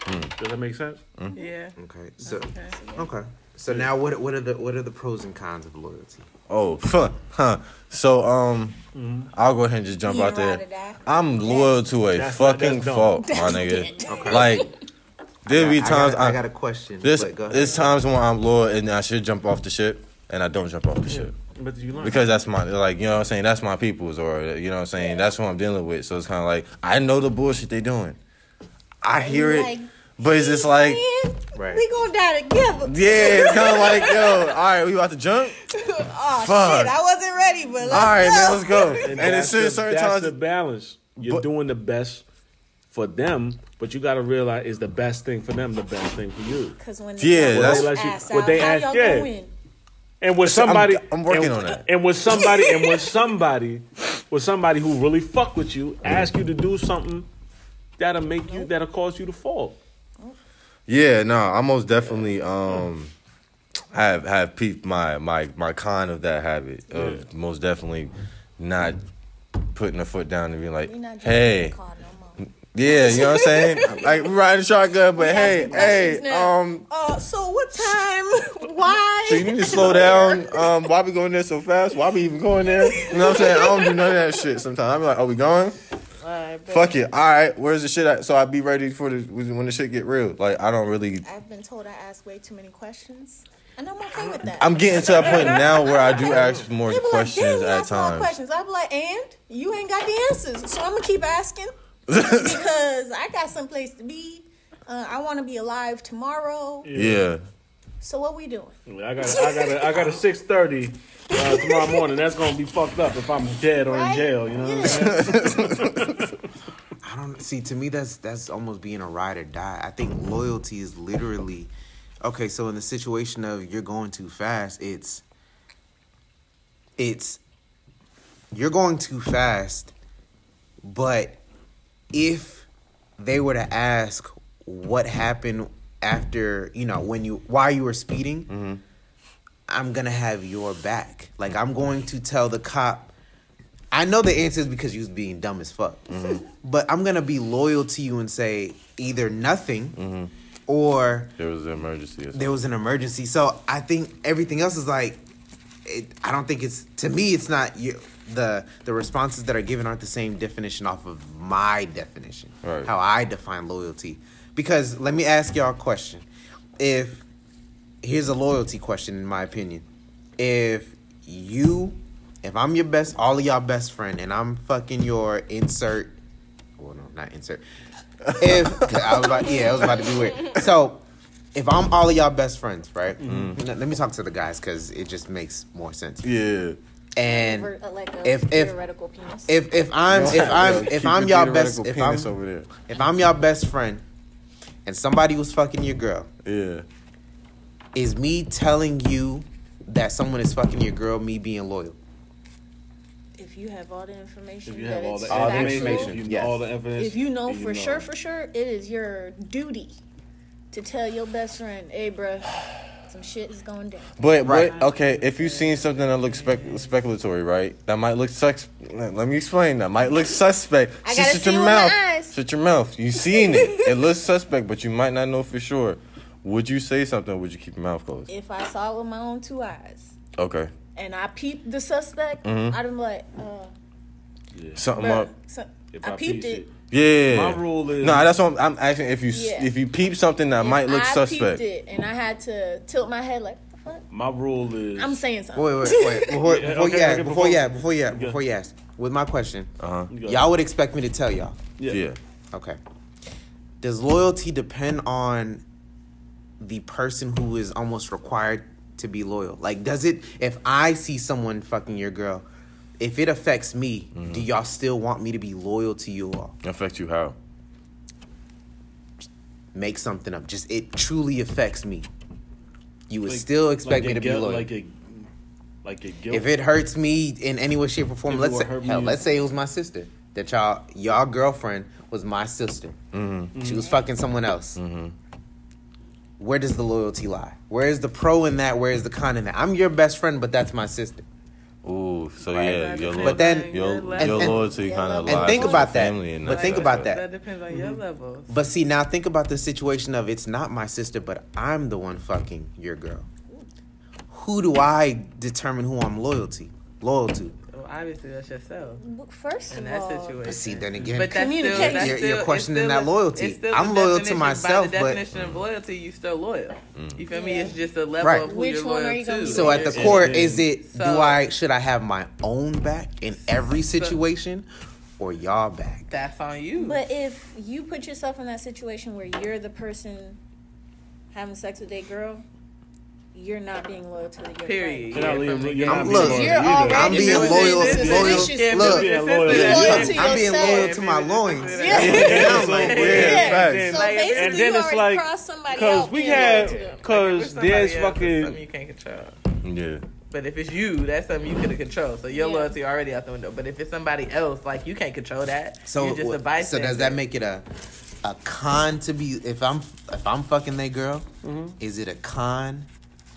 Mm. Does that make sense? yeah. Okay. So Okay. okay. So now what what are the what are the pros and cons of loyalty? Oh, huh, [laughs] huh. So, um, Mm-hmm. I'll go ahead and just jump You out there. die. I'm loyal to a That's not- fucking that's dumb. fault, my That's nigga. Okay. [laughs] Like, there be I times got, I I, got a question. There's, but go there's times when I'm loyal and I should jump off the ship, and I don't jump off the ship. But you learn. Because that's my, like, you know what I'm saying? That's my people's, or, you know what I'm saying? That's who I'm dealing with. So it's kind of like, I know the bullshit they doing. I hear it, but it's just like, man, Right. we gonna die together. yeah, it's kind of like, yo, all right, we about to jump? [laughs] Oh Fuck. shit, I wasn't ready, but let's All right, go. man, let's go. [laughs] and And, that's it's certain, the, certain that's times. the balance. You're But- doing the best for them, but you got to realize is the best thing for them the best thing for you. Cause when they that's- that's What they ass you- what out, they how ask- y'all yeah. Gonna win? And with So I'm- somebody, I'm working and, on that. And with somebody, and with somebody, with somebody who really fuck with you, ask you to do something that'll make you, that'll cause you to fall. Yeah, no, I most definitely um have have peeped my my my con of that habit of Yeah. most definitely not putting a foot down and being like, We not hey, yeah, you know what I'm saying? like we riding a shotgun, but hey, hey, now. um, Uh, so what time? [laughs] Why? so you need to slow down. Um, why we going there so fast? Why we even going there? You know what I'm saying? I don't do none of that shit. Sometimes I'm like, are we going? All right, bet. Fuck it. All right, where's the shit at? So I be ready for the when the shit get real. Like I don't really I've been told I ask way too many questions, and I'm okay with that. I'm getting to a point now where I do ask more They be like, questions "Damn, you at ask more times. questions. I be like, and you ain't got the answers, so I'm gonna keep asking because I got someplace to be. Uh, I want to be alive tomorrow. Yeah. So what we doing? I got, I got, a, I got a six thirty uh, tomorrow morning. That's gonna be fucked up if I'm dead or in jail. You know what I'm saying? [laughs] I don't see. To me, that's that's almost being a ride or die. I think loyalty is literally okay. So in the situation of you're going too fast, it's it's you're going too fast, but if they were to ask what happened after you know when you why you were speeding, mm-hmm. I'm gonna have your back. Like I'm going to tell the cop. I know the answer is because you was being dumb as fuck. Mm-hmm. [laughs] But I'm gonna be loyal to you and say either nothing mm-hmm. or There was an emergency. There was an emergency. So I think everything else is like, it, I don't think it's to me. It's not you. The the responses that are given aren't the same definition off of my definition, Right. how I define loyalty. Because let me ask y'all a question. If here's a loyalty question, in my opinion, if you, if I'm your best, all of y'all best friend, and I'm fucking your insert, well no, not insert. If I was about, yeah, it was about to be weird. So if I'm all of y'all best friends, right? Let let me talk to the guys because it just makes more sense. Yeah. And For, uh, like a if- if- if if I'm if I'm if I'm your y'all best theoretical if I'm penis over there. if I'm y'all best friend, and somebody was fucking your girl, Yeah. is me telling you that someone is fucking your girl me being loyal? if you have all the information, If you have all the All the information, information, you yes. all the evidence. if you know then for sure, for sure, it is your duty to tell your best friend, "Hey, bruh, some shit is going down." But Right. but okay, if you seen something that looks spec- speculatory, right? That might look sus. Let let me explain. That might look suspect. I Shut- gotta shut see your with my mouth. eyes. Shut your mouth. You seen it. It looks suspect, but you might not know for sure. Would you say something? or Would you keep your mouth closed? If I saw it with my own two eyes, Okay. and I peeped the suspect, Mm-hmm. I'd be like, uh, Something bruh, up. so- If I I peeped piece it. it. Yeah. My rule is- No, that's what I'm, I'm asking. If you Yeah. if you peep something that might look I suspect. peeped it, and I had to tilt my head like, "The fuck?" My rule is I'm saying something. Wait, wait, wait. [laughs] Before, Yeah, before okay, you ask, okay, before before- you ask, before you ask, Yeah. before you ask, with my question, Uh huh. You go. y'all would expect me to tell y'all. yeah. Yeah. Okay. Does loyalty depend on the person who is almost required to be loyal? Like, does it, if I see someone fucking your girl, if it affects me, do y'all still want me to be loyal to you all? Affect you how? Make something up. Just, it truly affects me. You would Like- still expect like me a to be loyal. Like a, like a guilt. if it hurts me in any way, shape, or form, If let's would say, hell, me- let's say it was my sister. That y'all, y'all girlfriend was my sister. Mm-hmm. She was fucking someone else. Where does the loyalty lie? Where is the pro in that? Where is the con in that? I'm your best friend, but that's my sister. Ooh, so Right, yeah, that your depends But then- your your your and- loyalty kind of and think about that. family and But think about that. That depends on your mm-hmm. levels. But see, now think about the situation of it's not my sister, but I'm the one fucking your girl. Who do I determine who I'm loyal to? Loyal to? Well, obviously, that's yourself First in of that all, situation. But see, then again, But that's still, Communication. that's You're- still, you're questioning still that loyalty. I'm loyal to definition- myself, By the but- definition of loyalty, you still loyal. Mm. You feel me? Yeah. It's just a level Right. of who Which you're one loyal are you gonna so at the And- core, and- is it do I should I have my own back in every situation, or y'all back? That's on you. But if you put yourself in that situation where you're the person having sex with a girl, you're not being loyal to your Period. You're not Yeah, leaving- from you're get- not Look, being loyal you're I'm being loyal- this loyal- relationship. look, Being loyal to loyal yourself. to I'm being loyal to my loins. Yeah. Yeah, like, Yeah, Yeah. facts. So Like, basically, and then you it's already like crossed somebody because we being loyal had to. Like, because there's else, it's something fucking you can't control. Yeah. But if it's you, that's something you could have controlled. So your Yeah. loyalty already out the window. But if it's somebody else, like you can't control that. So, you're just a what- so does that make it a a con to be if I'm if I'm fucking that girl? Mm-hmm. Is it a con?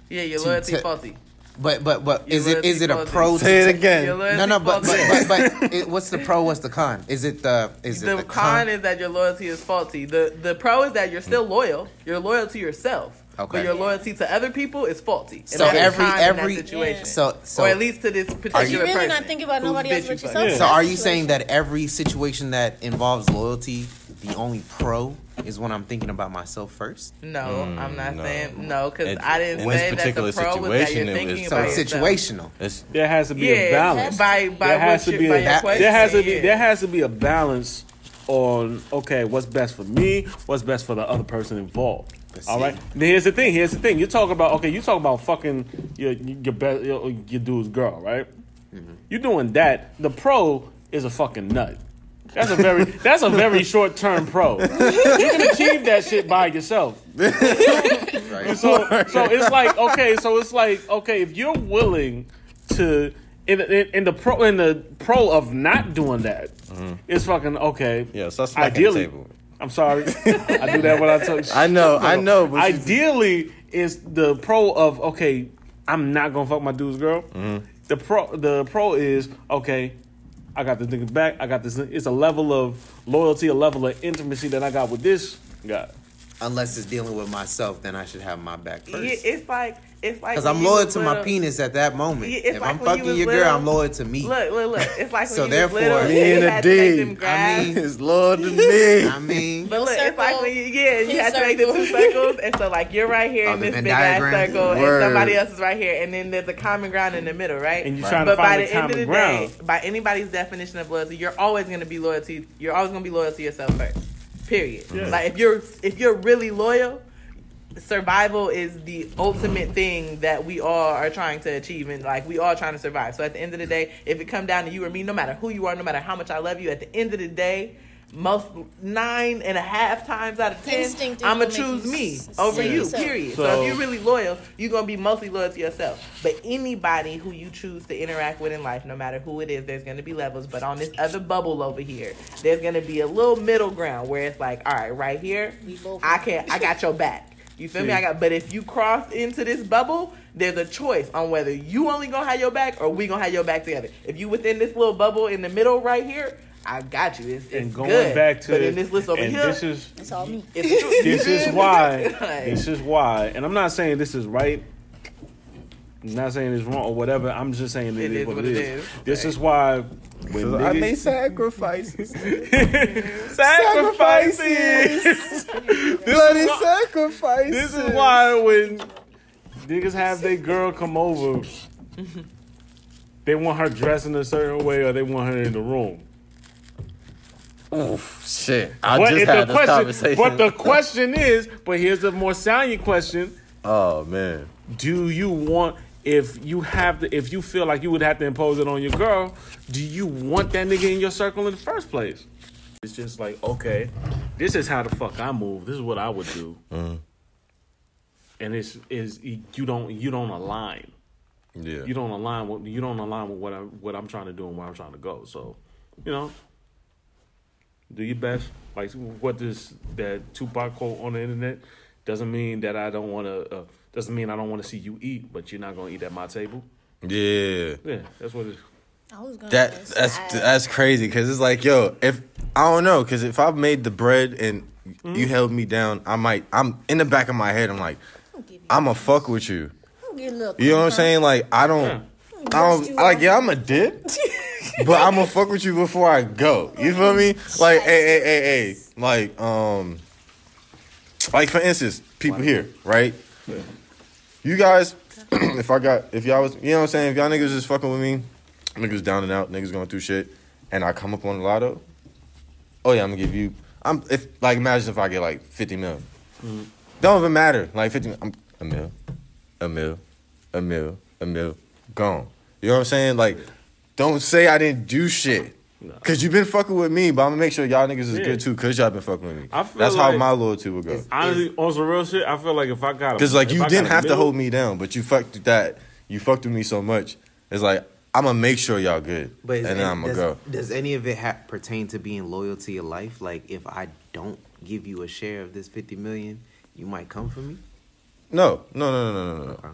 Yeah, your loyalty to- faulty. But but but Your is it is it a pro? faulty. To Say it again. No, no, but but but, but it, what's the pro? What's the con? Is it the is it the the con con? is that your loyalty is faulty. The the pro is that you're still hmm. loyal. You're loyal to yourself. Okay. But your loyalty to other people is faulty. And So every- con in that every- situation. So so or at least to this particular Because you're really person not thinking about nobody else but yourself. Yeah. so are you situation. saying that every situation that involves loyalty, the only pro is when I'm thinking about myself first? No, I'm not no. saying no because I didn't in this say that the particular pro was that you're situation, it thinking was- So about it's situational. It's there has to be Yeah, a balance. by by there has to be a that- question, there has to be yeah. there has to be a balance on okay what's best for me what's best for the other person involved But all see- right then here's the thing here's the thing you talk about okay you talk about fucking your your best your, your dude's girl right Mm-hmm. you're doing that the pro is a fucking nut that's a very that's a very short term pro you can achieve that shit by yourself Right? so so it's like okay, so it's like okay, if you're willing to in, in, in the pro in the pro of not doing that, it's fucking okay. yeah. So the Ideally, table. I'm sorry, [laughs] I do that when I talk. I know, I know, but Ideally, is the pro of okay, I'm not gonna fuck my dude's girl. Mm-hmm. The pro the pro is okay. I got this nigga back. I got this. It's a level of loyalty, a level of intimacy that I got with this guy. Unless it's dealing with myself, then I should have my back Yeah, it's like it's like Because I'm loyal was to my penis at that moment. Yeah, if like I'm fucking was your girl, I'm loyal to me. Look, look, look. It's like So when you therefore- little, Me and a had to make D. them grabs. mean- It's Lord to [laughs] me. I mean, But look, it's Circle. like when you, yeah, you His had to make the two circles, and so like you're right here Oh, in this Venn big ass circle, Word. and somebody else is right here, and then there's a common ground in the middle, right? And you're trying to but by find the the end of common the ground. day, by anybody's definition of loyalty, you're always gonna be loyalty. You're always gonna be loyal to yourself first. Period. Yeah. Like if you're if you're really loyal, survival is the ultimate thing that we all are trying to achieve and like we all trying to survive. So at the end of the day if it come down to you or me no matter who you are no matter how much i love you at the end of the day most nine and a half times out of ten Instinctively i'ma choose me s- over say you yourself. period. So, So- if you're really loyal you're gonna be mostly loyal to yourself. But anybody who you choose to interact with in life no matter who it is there's gonna be levels. But on this other bubble over here there's gonna be a little middle ground where it's like all right right here i can't i got your back you feel me? I got, but if you cross into this bubble, there's a choice on whether you only gonna have your back or we gonna have your back together. If you within this little bubble in the middle right here, I got you. It's, it's And going good. back to but in this list over here, this is It's all me. it's true. this [laughs] is why this is why and i'm not saying this is right not saying it's wrong or whatever. I'm just saying It is what it is. This is why when I niggas- made sacrifices. [laughs] sacrifices. Bloody sacrifices. This is why when niggas have their girl come over, they want her dressed in a certain way or they want her in the room. Oof. Shit. I But just had the this question, conversation. but the question is, but here's the more salient question: oh man. Do you want? If you have to, if you feel like you would have to impose it on your girl, do you want that nigga in your circle in the first place? It's just like, okay, this is how the fuck I move. This is what I would do. And it's is you don't you don't align. Yeah. you don't align with you don't align with what I what I'm trying to do and where I'm trying to go. So, you know, do your best. Like what this that Tupac quote on the internet doesn't mean that I don't want to. Uh, doesn't mean I don't want to see you eat, but you're not gonna eat at my table. yeah. Yeah, that's what it is. I was gonna That that's that. that's crazy because it's like, yo, if I don't know, because if I've made the bread and Mm-hmm. you held me down, I might. I'm in the back of my head. I'm like, I'll give you- I'ma fuck with you. A You know what I'm saying? Like I don't. Yeah. I don't like. Yeah, I'm a dip, [laughs] but I'm gonna fuck with you before I go. You feel me? Like, hey, hey, hey, hey. Like, um, like for instance, people here, right? You guys, [clears throat] if I got, if y'all was, you know what I'm saying? If y'all niggas just fucking with me, niggas down and out, niggas going through shit, and I come up on the lotto, oh yeah, I'm gonna give you. I'm if like imagine if I get like 50 mil. Mm-hmm. Don't even matter. Like 50, mil, I'm a mil, a mil, a mil, a mil, gone. You know what I'm saying? Like, don't say I didn't do shit. Cause you've been fucking with me, but I'm gonna make sure y'all niggas is Yeah. good too. Cause y'all been fucking with me. I feel That's how my loyalty would go. Honestly, on some real shit, I feel like if I got Cause like you I didn't a have to hold me down, but you fucked that. You fucked with me so much. It's like I'm gonna make sure y'all good, But and then any- I'm gonna go. Does any of it ha- pertain to being loyal to your life? Like, if I don't give you a share of this fifty million, you might come for me. No, no, no, no, no, no, no, Okay.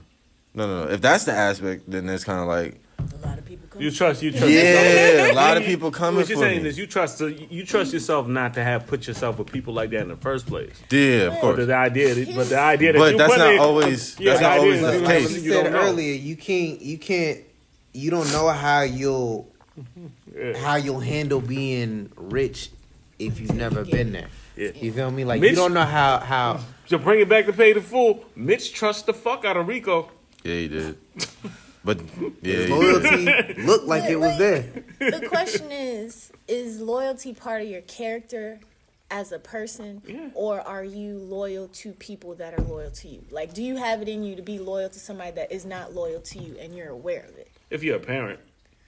no, no, no. If that's the aspect, then it's kind of like, A lot of people come. You trust you trust. yeah, a lot of people coming What you're for saying me. is you trust you trust yourself not to have put yourself with people like that in the first place. Yeah, of course. But course. the idea, that, but the idea that But you that's put not in- always- Yeah, that's not always the you Like, case. like you you said don't earlier, you can't, you can't, you don't know how you'll, how you'll handle being rich if you've never been there. Yeah. You feel me? Like Mitch- you don't know how how. To bring it back to Paid in Full, Mitch trusts the fuck out of Rico. Yeah, he did. [laughs] But yeah, he. Loyalty [laughs] looked like it was there. the question is is loyalty part of your character as a person or are you loyal to people that are loyal to you like do you have it in you to be loyal to somebody that is not loyal to you and you're aware of it If you're a parent,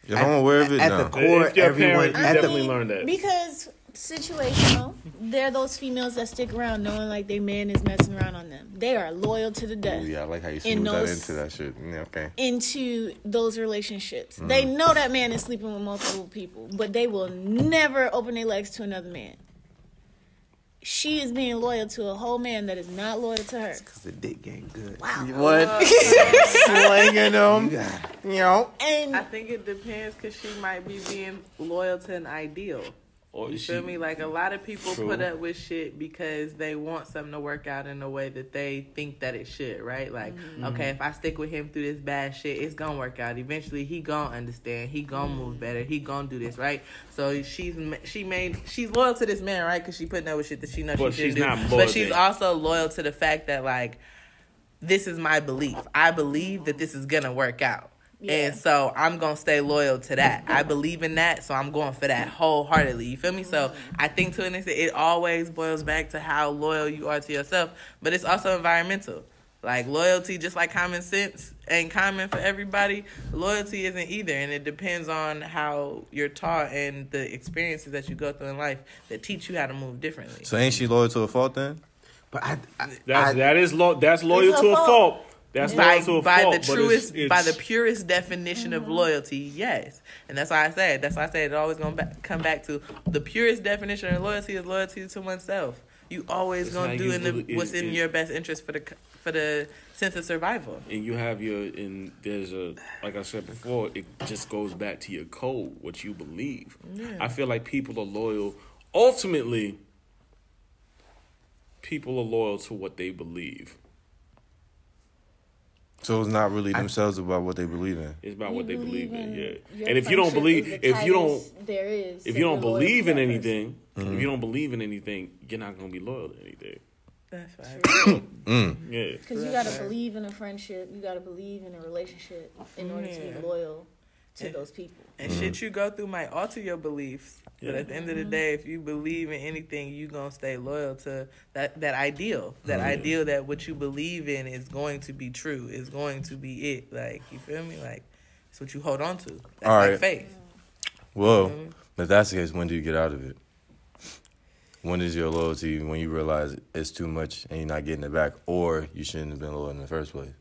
if I'm aware of it, At no. the core, If you're a everyone. parent, you At the, definitely learned that. because situational They're those females that stick around knowing like their man is messing around on them they are loyal to the death yeah, I like how you In smooth that into that shit. Yeah, okay. into those relationships. Mm. They know that man is sleeping with multiple people, but they will never open their legs to another man. She is being loyal to a whole man that is not loyal to her. Cause the dick game good. Wow. What? [laughs] Slinging them. You know. And I think it depends because she might be being loyal to an ideal. Or You is feel she- me? Like a lot of people True. put up with shit because they want something to work out in a way that they think that it should, right? Like, mm-hmm. okay, mm-hmm. if I stick with him through this bad shit, it's gonna work out. Eventually, he gonna understand. He gonna move mm-hmm. better. He gonna do this, right? So she's ma- she made she's loyal to this man, right? Because she putting up with shit that she knows But she shouldn't do. not but she's to- also loyal to the fact that like this is my belief. I believe that this is gonna work out. Yeah. And so I'm gonna stay loyal to that. I believe in that, so I'm going for that wholeheartedly. You feel me? So mm-hmm. I think to an extent, it always boils back to how loyal you are to yourself, but it's also environmental. Like loyalty, just like common sense ain't common for everybody. Loyalty isn't either, and it depends on how you're taught and the experiences that you go through in life that teach you how to move differently. So ain't she loyal to a fault then? But I, I, That's I- that is lo- that's loyal It's to a a fault. fault. That's by, by fault. the but it's- truest it's- by the purest definition of loyalty yes and that's why i said that's why i said it always gonna back, come back to the purest definition of loyalty is loyalty to oneself you always It's gonna do in the, it- what's in your best interest for the for the sense of survival and you have your and there's a like I said before, it just goes back to your code, what you believe. I feel like people are loyal. Ultimately, people are loyal to what they believe. So it's not really themselves about what they believe in. It's about You what they believe in, yeah. your And if you don't believe, if you don't, there is, if you don't believe in anything, Mm-hmm. if you don't believe in anything, you're not gonna be loyal to anything. That's right. [coughs] mm. Yeah. Because you gotta believe in a friendship, you gotta believe in a relationship in order to be loyal to those people. And shit you go through might alter your beliefs. But at the end of the day, if you believe in anything, you gonna stay loyal to that that ideal. That ideal that what you believe in is going to be true. Is going to be it. Like you feel me? Like it's what you hold on to. That's All like right. faith. Well, Mhm. if that's the case, when do you get out of it? When is your loyalty when you realize it's too much and you're not getting it back, or you shouldn't have been loyal in the first place?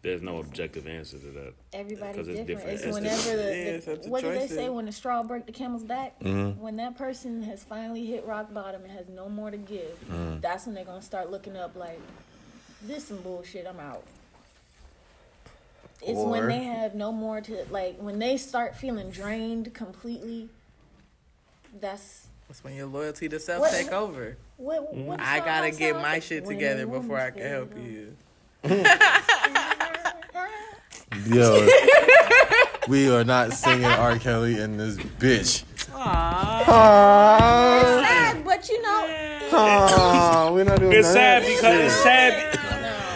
There's no objective answer to that. Everybody's 'Cause it's different. different. It's It's whenever the, Yeah, it's the what do they say when the straw break the camel's back? Mhm. When that person has finally hit rock bottom and has no more to give, Mm. that's when they're gonna start looking up like, this some bullshit. I'm out. It's when they have no more to like when they start feeling drained completely. That's That's when your loyalty to self What- take over. what. what I gotta get my shit together before I can help feeling you. [laughs] [laughs] Yo, [laughs] we are not singing R. Kelly in this bitch. Aww. it's sad, but you know, Aww, we're not doing It's that. sad because it's sad.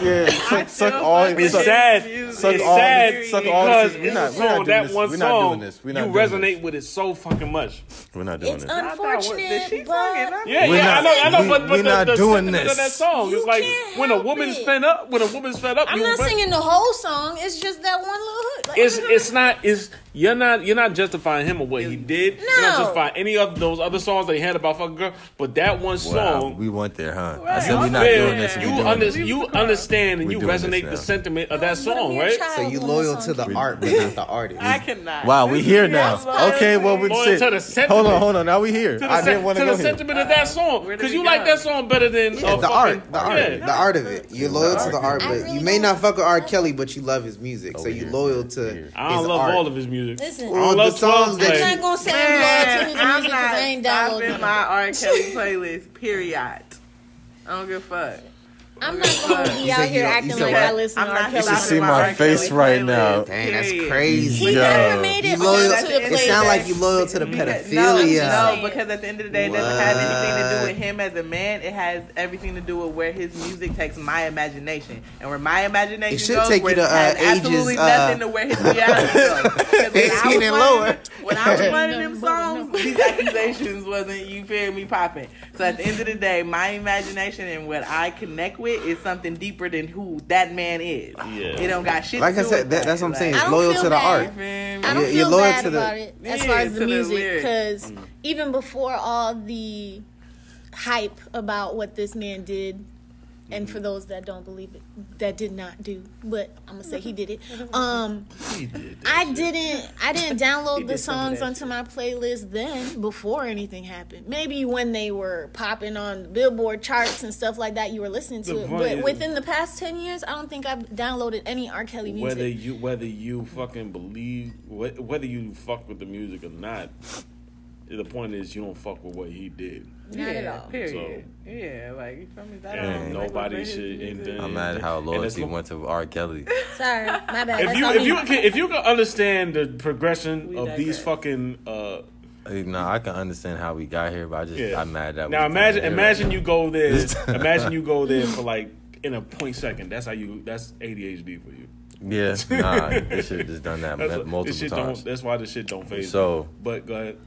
Yeah, suck, suck all. It's suck, sad. Suck it's all. sad suck all. because This, we're not. We're not doing That this. one We're not song, doing this. We're not you doing resonate this. with it so fucking much. We're not doing it's this. It's unfortunate, she but Yeah, We're yeah, not- I know, I know, we- but, but we're the, not the doing this. of that song You is like when a woman's it. fed up, when a woman's fed up, I'm not singing the whole song. It's just that one little hook. Like, It's it's not it's you're not you're not justifying him or what he did. You're not No. justifying any of those other songs that he had about fucking girl. But that one Wow, song, we went there, huh? I said we're not doing this. and you doing under, this. you understand and We you resonate the sentiment of that song, right? So you when loyal to the art, but not the [laughs] artist. I cannot. Wow, we here now. Okay, well we Loyal shit. to the Hold on, hold on. Now we here. To the, I didn't want to to the go here. sentiment of that song because we you like that song better than Yeah, uh, the fucking- art, the art, yeah. the art of it. You're loyal to the art, but you may don't- fuck with R. Kelly, but you love his music, so you here. loyal to Here. I don't his love art. all of his music. Listen, I Well, don't the love songs 12 that you- I'm not gonna say I'm loyal to Man, his I'm music because not I ain't stopping downloading my it. R. Kelly playlist. Period. I don't give a fuck. I'm not gonna be You out said you here don't- you acting said like what? I listen I'm to not R. You Kelly. should see my my face right now. Dang, that's crazy. He Yo. never made it You onto loyal? at the the end It of sound like you loyal to the Because- pedophilia. No, no, because at the end of the day, it doesn't have anything to do with him as a man. It has everything to do with where his music takes my imagination, and where my imagination It should goes, take you to, it has uh, absolutely ages, uh, nothing to where his [laughs] reality goes. when I 18 was and lower. When I was [laughs] running them songs, these accusations wasn't you feel me popping. So at the end of the day, my imagination and what I connect with is something deeper than who that man is. Yeah. It don't got shit. Like to I said, with that, that's what I'm saying. I It's loyal to the bad. art. you feel me? I don't You're- you're loyal bad to the- about it as Yeah, far as the the music lyrics. because mm-hmm. even before all the hype about what this man did, and for those that don't believe it, that did not do, but I'm gonna say he did it. Um, I didn't. I didn't [laughs] download the did some of songs that onto my playlist then before anything happened. Maybe when they were popping on Billboard charts and stuff like that, you were listening to The it. But is- within the past ten years, I don't think I've downloaded any R. Kelly music. whether you whether you fucking believe whether you fuck with the music or not. The point is you don't fuck with what he did. Not at all. Period. yeah, like you feel me? That And nobody or break his should- music. and I'm mad how And it's loyalty lo- went to R. Kelly. [laughs] Sorry, my bad. If That's you on if me. you can if you can understand the progression We of these fucking uh Hey, No, I can understand how we got here, but I just yeah. I'm mad that. now we imagine imagine here. you go there [laughs] imagine you go there for like in a point second. That's how you that's ADHD for you. Yeah, [laughs] nah, this should just done that That's mu- what- this multiple shit times. That's why this shit don't phase. So- me. but go ahead.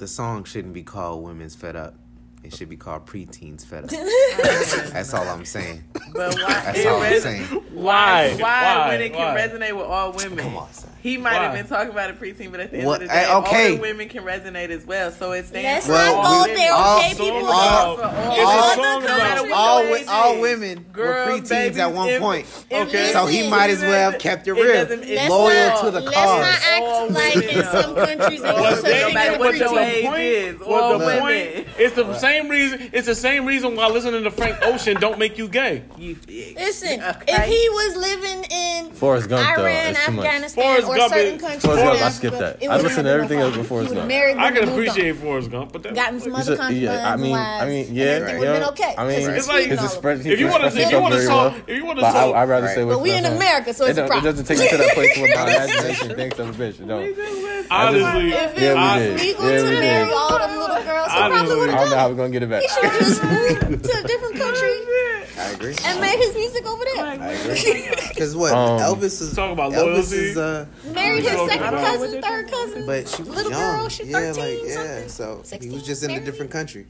The song shouldn't be called "Women's Fed Up." It should be called "Preteens Fed Up." [laughs] That's all I'm saying. But why? That's it all I'm res- saying. Why? Why? Why? When it can Why? resonate with all women? Come on, son. He might have been talking about a preteen, but at the end What- of the day, okay. older women can resonate as well. So it stands Let's Well, not all go women. there, all- okay, people? all- For It's all the about- all, what wi- ages. all women Girl, were preteens babies, at one if- point. Okay. So he might as well have kept it It real. it- Loyal not, to the let's cause. not All act like in some countries they Was don't there- say no matter what your preteen. age is, was the women. point? It's the same same reason. It's the same reason why listening to Frank Ocean don't make you gay. Listen, [laughs] if he was living in Forrest Gump, though, Iran, it's too. Afghanistan, Forrest or Gump certain countries, Forrest Gump, I Africa, skipped that. it I listened to everything else but problem. Forrest Gump. I can appreciate. Forrest Gump, but that, gotten some other a- concubines, yeah, I mean, I mean, yeah, everything would have been yeah. okay. I mean, It's like- sweet and His all of express, it. he If you wanna- express if you himself wanna very talk- well. if you wanna but talk- I, I'd rather say But what's we in. America, so It, it's a don't, it doesn't take me to that place where my [laughs] imagination thinks of a bitch. It don't. honestly, If it Yeah, we was did. legal Yeah, to we marry did. all them little girls, he probably would I have don't know how done we're gonna get it it. back. He should have just moved to a different country I agree. and made his music over there. [laughs] Because what Um, Elvis is Talk about Elvis loyalty. is uh, Married his second about? cousin, third cousin. but she was Little young. girl, she yeah, 13 like yeah. something. So he 16, was just in a married. different country.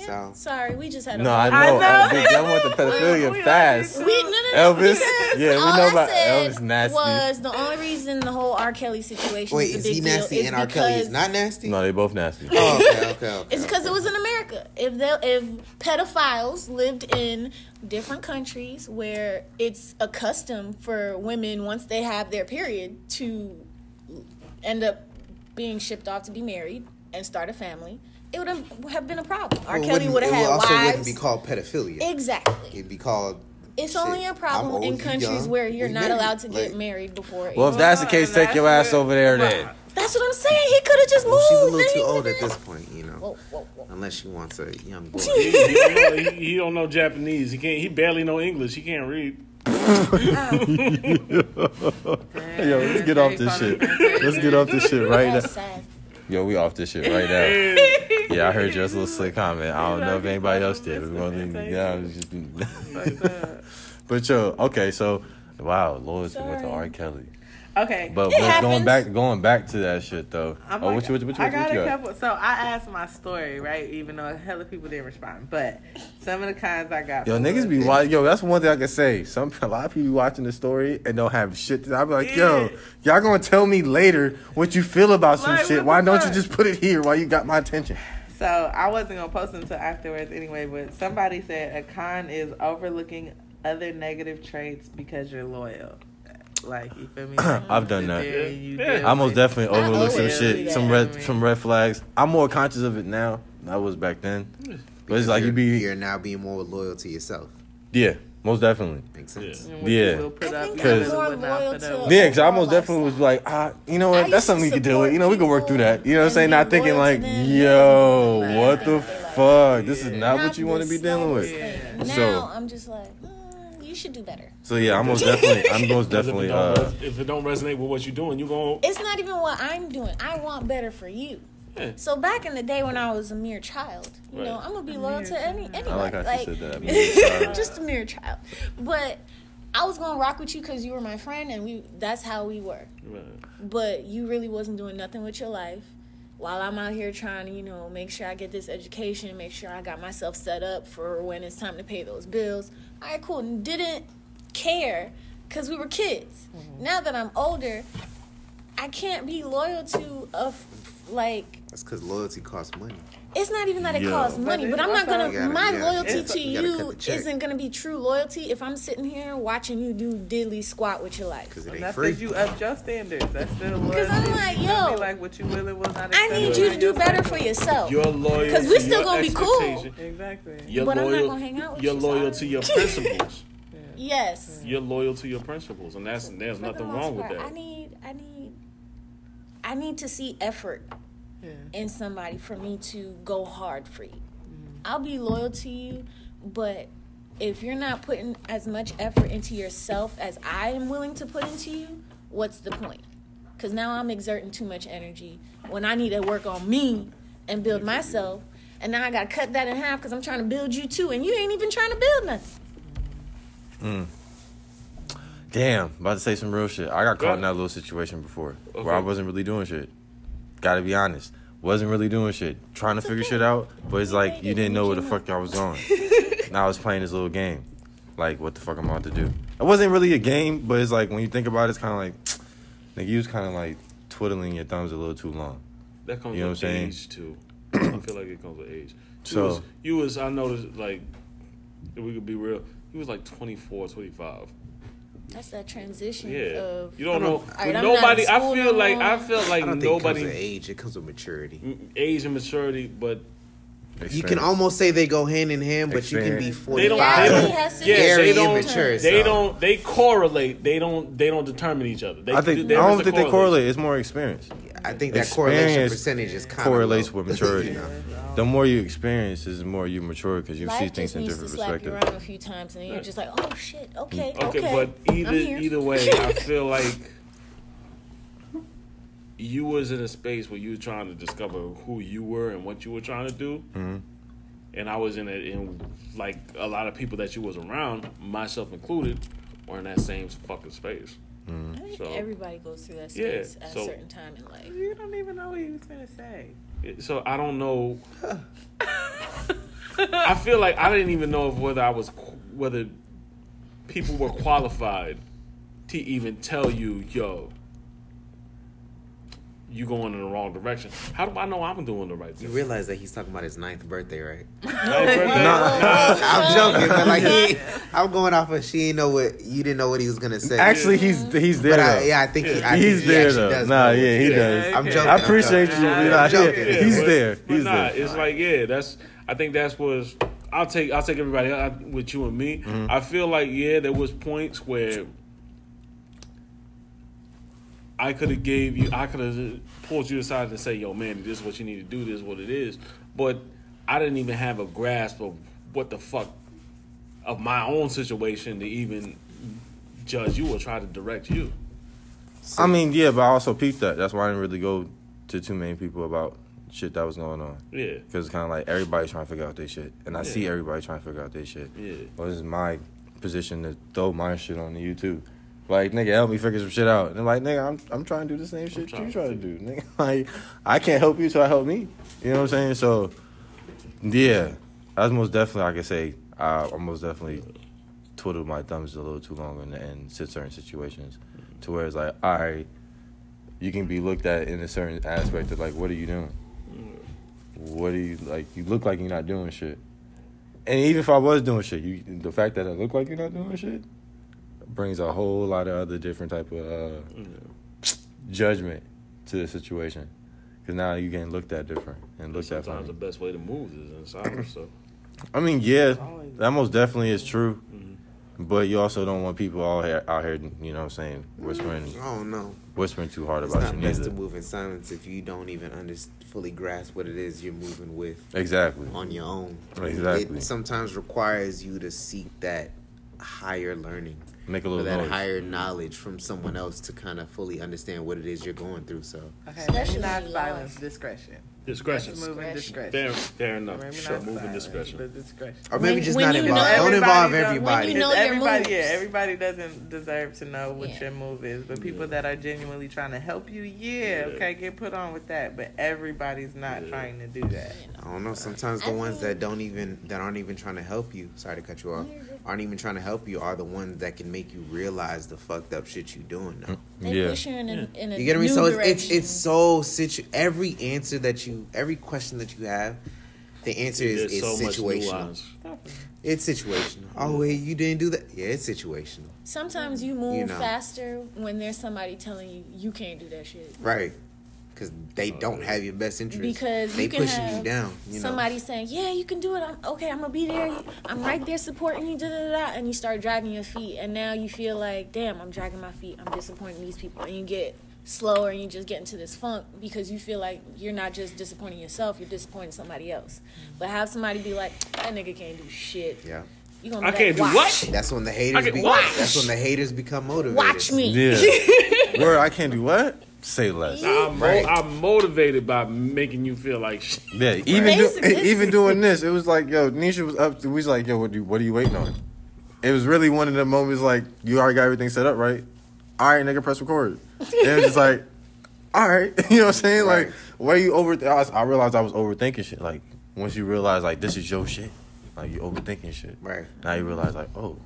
Yeah, So Sorry, we just had a No, I [laughs] I know. know. Uh, Big Young went to pedophilia fast. We, no, no, no, Elvis? Yeah, we all know I about said Elvis nasty. Was the only reason the whole R. Kelly situation wait, is a is he nasty and R. Kelly is not nasty? No, they both nasty. Oh, okay, okay, [laughs] okay. It's because it was in America. If they, if pedophiles lived in different countries where it's a custom for women once they have their period to end up being shipped off to be married and start a family, it would have been a problem. R. Well, Kelly wouldn't- would have it had also wouldn't be called pedophilia. exactly. It'd be called. It's shit, only a I'm problem old, in countries young, where you're we not married. allowed to get Like, married before. Well, if that's the case, take your ass over there then. that's what I'm saying. He could have just moved. Well, she's a little too old at this point, you know. Whoa, whoa, whoa. Unless she wants a young boy. he, he don't know, he, he don't know Japanese. He can't. He barely know English. He can't read. [laughs] Yo, let's get off this shit. Let's get off this shit right now. Sad. Yo, we off this shit right now. [laughs] Yeah, I heard your little slick comment. I don't know if anybody else did. We're gonna leave it down. It's just- [laughs] But yo, okay, so wow, Lois went to Sorry. R. Kelly. Okay. But going back going back to that shit though. I'm oh, like, what you what you what you, I got what you a got? couple. So I asked my story, right? Even though a hell of people didn't respond, but some of the kinds I got. Yo, niggas be watching. Yo, that's one thing I can say. Some a lot of people be watching the story and don't have shit. To, I be like, yo, y'all gonna tell me later what you feel about some Like, shit. Why don't you just put it here while you got my attention? So I wasn't gonna post until afterwards anyway. But somebody said a con is overlooking other negative traits because you're loyal. Like you feel me? [clears throat] I've done that. Yeah. I most definitely I overlooked some shit, do some that. red, some red flags. I'm more conscious of it now. than I was back then. But it's like you you're, be, You're now being more loyal to yourself. yeah, most definitely. Makes sense. Yeah. you will put I up, think you I'm more loyal to- Yeah, because I Overall most definitely was like, ah, you know what? That's something we could deal with. You know, we can work through that. You know what I'm and saying? be Not thinking like, yo, what the fuck? This is not what you want to be dealing with. slightest. Now So- I'm just like, you should do better. So yeah, I'm most definitely, I'm [laughs] most Because if, it definitely, don't, uh, res- if it don't resonate with what you're doing, you going It's not even what I'm doing. I want better for you. Yeah. So back in the day when I was a mere child, you know, I'm gonna be loyal to any I like how like, said that. [laughs] man. just a mere child. But I was gonna rock with you because you were my friend, and we that's how we were. But you really wasn't doing nothing with your life. While I'm out here trying to, you know, make sure I get this education, make sure I got myself set up for when it's time to pay those bills. All right, cool. And didn't care because we were kids. Mm-hmm. Now that I'm older, I can't be loyal to a f- like That's because loyalty costs money. It's not even that it Yo. costs money, But but I'm not gonna. Gotta- my yeah, loyalty it's- to you gotta you isn't gonna be true loyalty if I'm sitting here watching you do diddly squat with your life. Because it ain't that's free. you up your standards. That's still loyalty. Because I'm like, You yo, like what you will and will not. I need you to do better for yourself. you're loyal 'Cause to we're still gonna be cool. expectation. Exactly. You're But I'm not gonna hang out with you're you, loyal to your [laughs] principles. yes. You're loyal to your principles, and that's there's For nothing most wrong with that. I need, I need, I need to see effort Yeah. in somebody for me to go hard for you. Mm. I'll be loyal to you, but if you're not putting as much effort into yourself as I am willing to put into you, what's the point? Because now I'm exerting too much energy when I need to work on me and build myself. And now I got to cut that in half because I'm trying to build you too, and you ain't even trying to build nothing. Damn, about to say some real shit. I got caught in that little situation before where I wasn't really doing shit. Gotta be honest. Wasn't really doing shit. Trying to figure shit out, but it's like you didn't know where the fuck I was going. [laughs] now I was playing this little game. Like, what the fuck I'm about to do? It wasn't really a game, but it's like when you think about it, it's kind of like, [tsk] like you was kind of like twiddling your thumbs a little too long. That comes You know with what I'm saying? age too. [clears throat] I feel like it comes with age. You So- was, you was I noticed like if we could be real, he was like 24, 25. That's that transition Yeah, of you don't know. All right, I'm nobody. I feel no like. I feel like I don't think it comes with nobody age. It comes with maturity. Mm, age and maturity, but You can almost say they go hand in hand, but you can be Experience. forty They don't. Yeah, They don't. Yeah, be they very don't. immature, They so. don't. They correlate. They don't. They don't determine each other. They, I think I don't think they correlate. It's more experience. I think that correlation Experience percentage is kind correlates of with maturity. [laughs] The more you experience, is the more you mature because you see Life things just in needs to different slap you perspectives. around a few times, and then you're just like, oh shit, okay, Okay, okay. but either either way, I [laughs] feel like you was in a space where you were trying to discover who you were and what you were trying to do, Mm-hmm. and I was in it in like a lot of people that you was around, myself included, were in that same fucking space. Mm-hmm. I think So- everybody goes through that Yeah, space at so- a certain time in life. You don't even know what he was gonna say. So I don't know. I feel like I didn't even know whether I was whether people were qualified to even tell you, yo, you going in the wrong direction. How do I know I'm doing the right thing? You realize that he's talking about his ninth birthday, right? [laughs] Happy birthday. I'm joking, but like he, [laughs] I'm going off of she didn't know what you didn't know what he was gonna say. Actually, he's he's there. but I, yeah, I think he, I he's think there actually though. does Nah, yeah, he Yeah. does. I'm joking. I I'm appreciate you. joking. Nah, I'm yeah, he's but- there. But He's nah, there. it's like yeah, that's. I think that's was. I'll take. I'll take everybody I, with you and me. Mm-hmm. I feel like yeah, there was points where I could have gave you. I could have pulled you aside and say, "Yo, man, this is what you need to do. This is what it is." But I didn't even have a grasp of what the fuck of my own situation to even judge you or try to direct you. I mean, yeah, but I also peeped that. That's why I didn't really go to too many people about shit that was going on. Yeah. Because it's kind of like everybody's trying to figure out their shit. And I see everybody trying to figure out their shit. Yeah. Well, this is my position to throw my shit on the YouTube. Like, nigga, help me figure some shit out. And I'm like, nigga, I'm, I'm trying to do the same shit trying you to try to do. Nigga, [laughs] like, I can't help you, so I help me. You know what I'm saying? So, yeah, that's most definitely, I can say, I, I most definitely twiddled my thumbs a little too long in, in certain situations. To where it's like, all right, you can be looked at in a certain aspect of like, what are you doing? What are you like? You look like you're not doing shit. And even if I was doing shit, you the fact that I look like you're not doing shit brings a whole lot of other different type of uh, judgment to the situation. Because now you getting looked at different and looked at Sometimes the best way to move is in silence. [clears throat] So. I mean, yeah, Always. that most definitely is true. Mm-hmm. But you also don't want people all here out here, you know, what I'm saying whispering, Oh no, whispering too hard it's about not you. best to move in silence if you don't even under, fully grasp what it is you're moving with Exactly. on your own. Exactly. It sometimes requires you to seek that higher learning Make a or little that noise. higher knowledge from someone else to kind of fully understand what it is you're going through. So Okay, Especially maybe not when you silence, lost. discretion. Discretion. Let's Discretion. discretion. Fair, fair enough. Maybe Sure, moving silence, discretion. discretion. or maybe When- just when not you involve. Don't involve Everybody everybody. when you know Because everybody, yeah, everybody doesn't deserve to know what Yeah. your move is. But people that are genuinely trying to help you, yeah, Yeah. okay, get put on with that. But everybody's not Yeah. trying to do that. I don't know. Sometimes the I ones think- that don't even that aren't even trying to help you. Sorry to cut you off. Aren't even trying to help you are the ones that can make you realize the fucked up shit you're doing now. Mm, they Yeah. push you in a, in a You get me? So it's, direction. it's it's so situ. Every answer that you, every question that you have, the answer is There's is so situational. It's situational. Oh wait, you didn't do that. Yeah, it's situational. Sometimes you move You know. faster when there's somebody telling you you can't do that shit. Right. Because they don't have your best interest. Because they you pushing you down. You know. Somebody saying, "Yeah, you can do it." I'm okay. I'm gonna be there. I'm right there supporting you. Da, da, da, da, and you start dragging your feet, and now you feel like, "Damn, I'm dragging my feet. I'm disappointing these people," and you get slower, and you just get into this funk because you feel like you're not just disappointing yourself, you're disappointing somebody else. But have somebody be like, "That nigga can't do shit." Yeah. You gonna be I like, can't do "Watch. what? That's when the haters. I can be, watch. That's when the haters become motivated. Watch me." Yeah. [laughs] Word, I can't do what? Say less. I'm, mo- Right. I'm motivated by making you feel like shit. Yeah, even do, [laughs] even doing this, it was like, yo, Nisha was up. To, we was like, yo, what, do, what are you waiting on? It was really one of the moments like, you already got everything set up, right? All right, nigga, press record. And it was just like, [laughs] all right, [laughs] you know what I'm saying? Like, why where you over? I, was, I realized I was overthinking shit. Like, once you realize like this is your shit, like you overthinking shit. Right. Now you realize like, oh,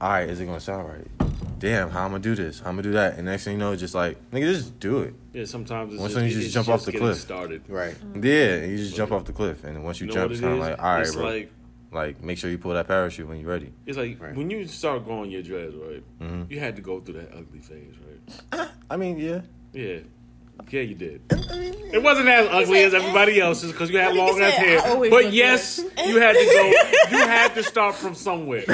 all right, is it gonna sound right? Damn, how I'm gonna do this? How I'm gonna do that? And next thing you know, it's just like, nigga, just do it. Yeah, sometimes it's Once just, you just it's jump off the cliff. Started. Right. Yeah, and you just jump off the cliff, and once you, You know jump, what it's kind of like, all right, it's bro. like Like, make sure you pull that parachute when you're ready. it's like Right. when you start growing your dreads, right? Mhm. You had to go through that ugly phase, right? [laughs] I mean, yeah. Yeah. Yeah, you did. It wasn't as ugly as everybody else's because you had That nigga long ass said, hair. Always But look yes, you had to go. You had to start from somewhere. [laughs]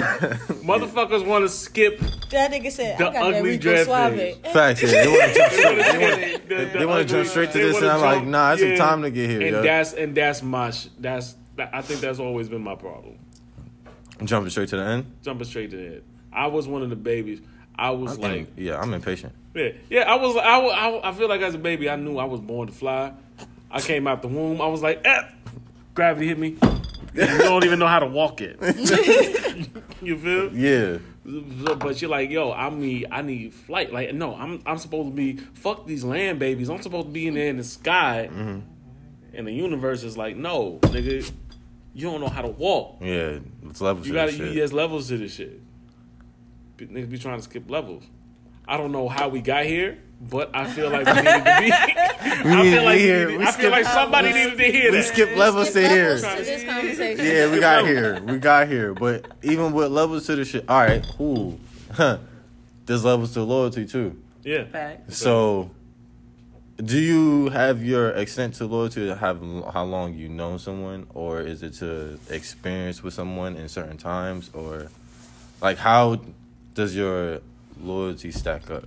Motherfuckers want to skip. That nigga said, The I got that ugly Rico dread Suave. phase. [laughs] Facts. Yeah, they want to jump straight. [laughs] They want They wanna- they wanna jump straight to they this, wanna and I'm like, jump- nah, it's some time to get here, And yo. that's and that's my. sh- That's I think that's always been my problem. jumping straight to the end. Jumping straight to the head. I was one of the babies. I was I'm- like, yeah, I'm impatient. Yeah, yeah. I was. I, I, I feel like as a baby, I knew I was born to fly. I came out the womb. I was like, eh, gravity hit me. You don't even know how to walk it. [laughs] you feel? Yeah, But you're like, yo, I need, I need flight. Like, no, I'm, I'm supposed to be. Fuck these land babies. I'm supposed to be in there in the sky. And the universe is like, no, nigga, you don't know how to walk. yeah. It's levels. You gotta. this there's levels to this shit. P- Niggas be trying to skip levels. I don't know how we got here, but I feel like we needed to be. [laughs] I need feel to like be we here. needed- We I feel skip- like somebody we- needed to hear we that. skip levels to Skip here. to this conversation. Yeah, we got here. We got here. But even with levels to the shit, all right, cool. Huh. There's levels to loyalty too. Yeah. Facts. So, do you have your extent to loyalty to have how long you know someone, or is it to experience with someone in certain times, or like how does your loyalty stack up?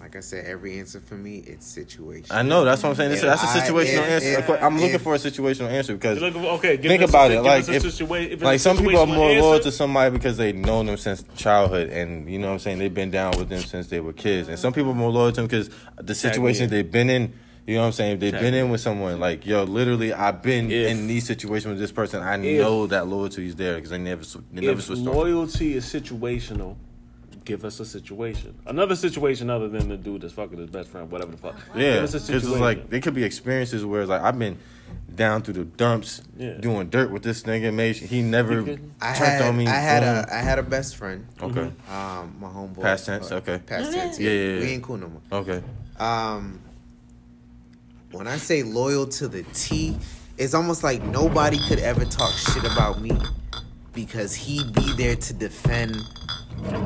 Like I said, every answer for me, it's situation. I know that's what I'm saying. This, that's a situational if- answer. if- I'm looking if- for a situational answer because Look, okay, give think us a- about it. give Like if, situa- if like some people are situational more loyal to somebody because they've known them since childhood, and you know what I'm saying they've been down with them since they were kids. And some people are more loyal to them because the situations in. they've been in. You know what I'm saying? They've Tag been in with someone. Like yo, literally, I've been If- in these situations with this person. I if- know that loyalty is there because they never they never if switched off. loyalty is situational, give us a situation. Another situation other than the dude that's fucking his best friend, whatever the fuck. Yeah, give us a because it's like there could be experiences where it's like I've been down through the dumps Yeah. doing dirt with this nigga. Made he never You turned I had, on me. I had boom. a, I had a best friend. okay. Um, my homeboy. Past tense, okay. Past tense. Yeah, Yeah, yeah, yeah. We ain't cool no more. Okay. Um, when I say loyal to the T, it's almost like nobody could ever talk shit about me because he'd be there to defend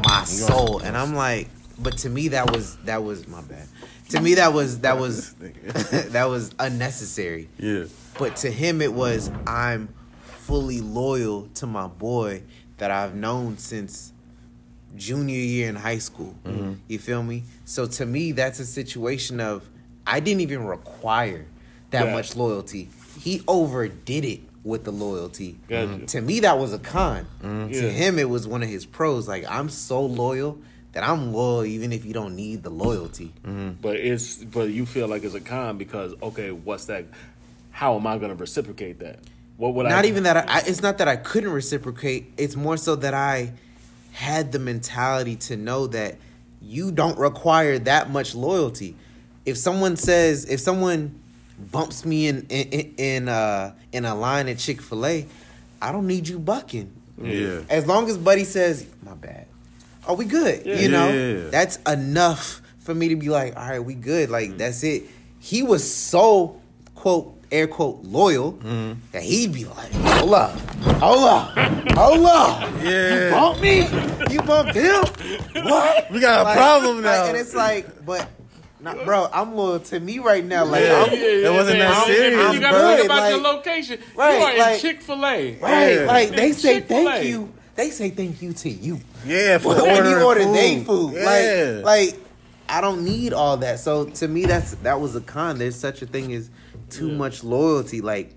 my soul, and I'm like, but to me that was that was my bad. To me that was that was [laughs] [laughs] that was unnecessary. Yeah. But to him, it was I'm fully loyal to my boy that I've known since junior year in high school. You feel me? So to me, that's a situation of I didn't even require that Yeah. much loyalty. He overdid it with the loyalty. Gotcha. Mm-hmm. To me, that was a con. Mm-hmm. Yeah. To him, it was one of his pros. Like I'm so loyal that I'm loyal even if you don't need the loyalty. Mm-hmm. But it's but you feel like it's a con because okay, what's that? How am I going to reciprocate that? What would I? not even that I, I it's not that I couldn't reciprocate it's more so that I had the mentality to know that you don't require that much loyalty if someone says if someone bumps me in in in, uh, in a line at Chick-fil-A I don't need you bucking. Yeah. as long as buddy says my bad. Are we good? Yeah. you know? Yeah. that's enough for me to be like all right we good. Like that's it. He was so quote air quote loyal that he'd be like hold up. Hold up. Hold up. Yeah. You bump me? You bumped him? What We got a Like- problem now. like, and it's like but nah, bro i'm loyal to me right now like Yeah. I'm, It wasn't that I'm- serious, and You got to bro. think about your location. Right, you are like- in Chick Fil A. right Yeah. like they say Chick-fil-A. thank you they say thank you to you Yeah, for when ordering you order food. they food. Yeah. Like, like I don't need all that. So to me, that's that was a con. There's such a thing as too much loyalty. Like,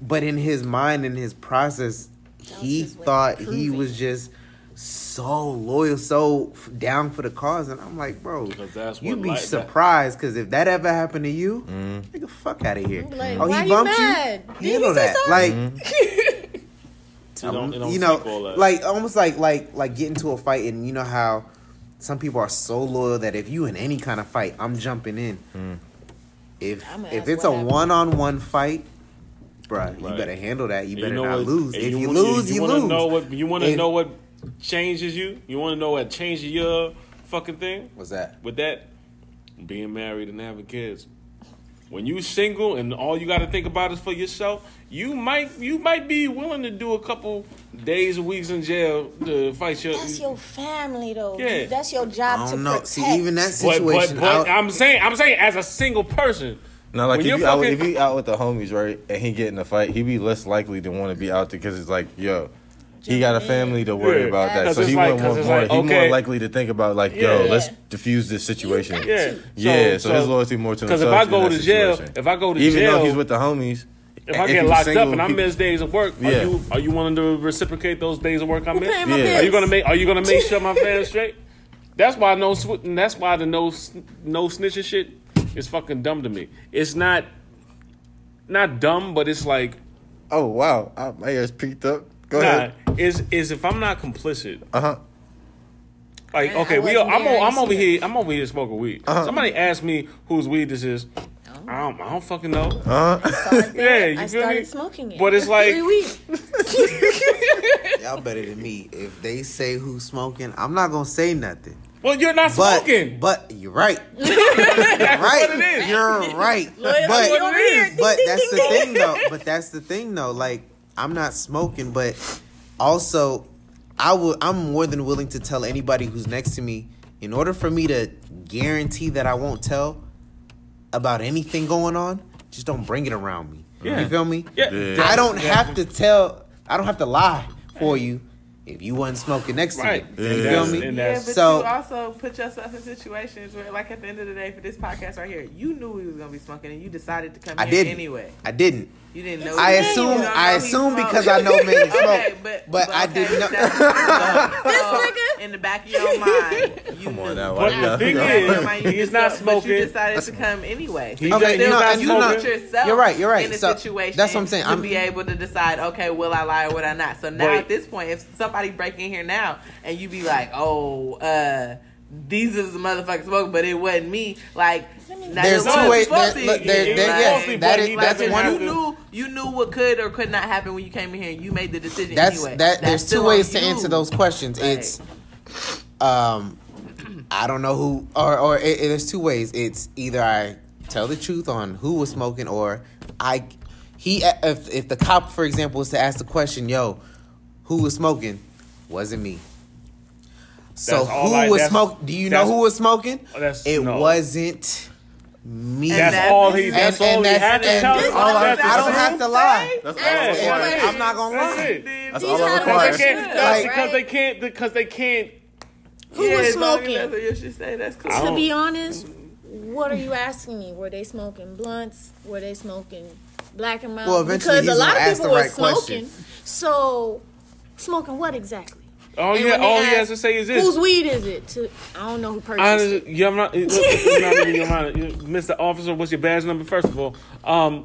but in his mind, in his process, he his way of thought he was just so loyal, so down for the cause. And I'm like, bro, that's you'd be like surprised because if that ever happened to you, Mm-hmm. nigga, fuck out of here. Like, oh, why he you bumped mad? you. Did he Handle say that. something? Like. [laughs] It don't- don't you know, take all that. like almost like like like get into a fight, and you know how some people are so loyal that if you in any kind of fight, I'm jumping in. If if it's a one on one fight, bruh, you better handle that. You And better know not what- lose. If you, wanna- lose, you, wanna lose. Know what, you want to know what changes you? You want to know what changes your fucking thing? What's that? With that, being married and having kids. when you single and all you got to think about is for yourself, you might you might be willing to do a couple days or weeks in jail to fight your. That's your family, though. Yeah. That's your job I to don't know. protect. See, even that situation. but, but I- I'm saying I'm saying as a single person. No, like When if you're you, out, if you out with the homies, right, and he get in a fight, he be less likely to want to be out there because it's like, yo, he got a family to worry Yeah. about that, so he like- want 'cause more. it's more like, he okay. more likely to think about like, yo, Yeah. let's Yeah. diffuse this situation. got Yeah, to. Yeah, so, his loyalty more to himself. Because if I go to jail, situation. if I go to even jail, even though he's with the homies, if I if get locked single, up and I miss days of work, are Yeah. you are you willing to reciprocate those days of work I Who miss? Yeah. Are you gonna make Are you gonna make [laughs] sure my fans straight? That's why no sw- and That's why the no no snitching shit is fucking dumb to me. It's not not dumb, but it's like oh wow, I, my ears peaked up. Go nah. ahead. Is is if I'm not complicit, Uh huh. like I- okay, I we wasn't I'm there, o- I I'm didn't over see here I'm over here smoking weed. Uh-huh. Somebody asked me whose weed this is. I don't I don't fucking know. Uh huh. Started [laughs] Yeah, you I feel started me? smoking it. But it's like- Three weeks. [laughs] Y'all better than me. If they say who's smoking, I'm not gonna say nothing. Well, you're not But smoking. but you're right. [laughs] you're right. what it is. You're right. Loyalty But here. But that's the thing though. But that's the thing though. Like I'm not smoking, but also I will. I'm more than willing to tell anybody who's next to me. In order for me to guarantee that I won't tell about anything going on, just don't bring it around me. Yeah. You feel me? Yeah. Yeah. I don't have to tell. I don't have to lie for you if you wasn't smoking next to Right. me. You And feel that's- me? Yeah, but So- you also put yourself in situations where, like at the end of the day, for this podcast right here, you knew he was gonna be smoking, and you decided to come I here didn't. anyway. I didn't. You didn't know. I assume. you know I he assume because I know men smoke. Okay, but but I okay, didn't know- that's- [laughs] This so, nigga? in the back of your mind, [laughs] you Come knew. on now, But you the thing In the back of your is, mind, you he's deci- not But smoking. you decided to come anyway. So Okay, still he's no, not you and you know, smoking. put yourself you're right, you're right. in a So, situation that's what I'm saying. to I'm- be able to decide, okay, will I lie or will I not? So now But- at this point, if somebody break in here now and you be like, oh, uh, these is the motherfucking smoke, but it wasn't me. Like, now There's two ways. to There, both of look, you. there, It there, was yes, mostly, that but is he that's one. you knew you knew what could or could not happen when you came in here. You made the decision That's anyway. that. There's two ways to you. answer those questions. Right. It's, um, I don't know who, or or it, it- there's two ways. It's either I tell the truth on who was smoking, or I, he, if if the cop, for example, was to ask the question, "Yo, who was smoking?" Wasn't me. So That's who I- was smoking? Do you know who was smoking? It no. wasn't me. And That's that's- all he. That's and- all and he that's- had to tell. this us. all I- That's I don't have to lie. That's all Yeah, it yeah, requires. I'm not gonna That's lie. it. That's all it are the Because they can't. Because they can't. Because they can't. Who Yeah, was as long as smoking? That's what you should say. That's cool. To be honest, what are you asking me? Were they smoking blunts? Were they smoking black and mild? Well, eventually because a lot gonna of ask people the were right question. smoking. So, smoking what exactly? All, And he, when they all he has to say is this. Whose weed is it? To I don't know who purchased Honestly, it. yeah, I'm not, it's not even your [laughs] mind. Mr. Officer, what's your badge number? First of all, um,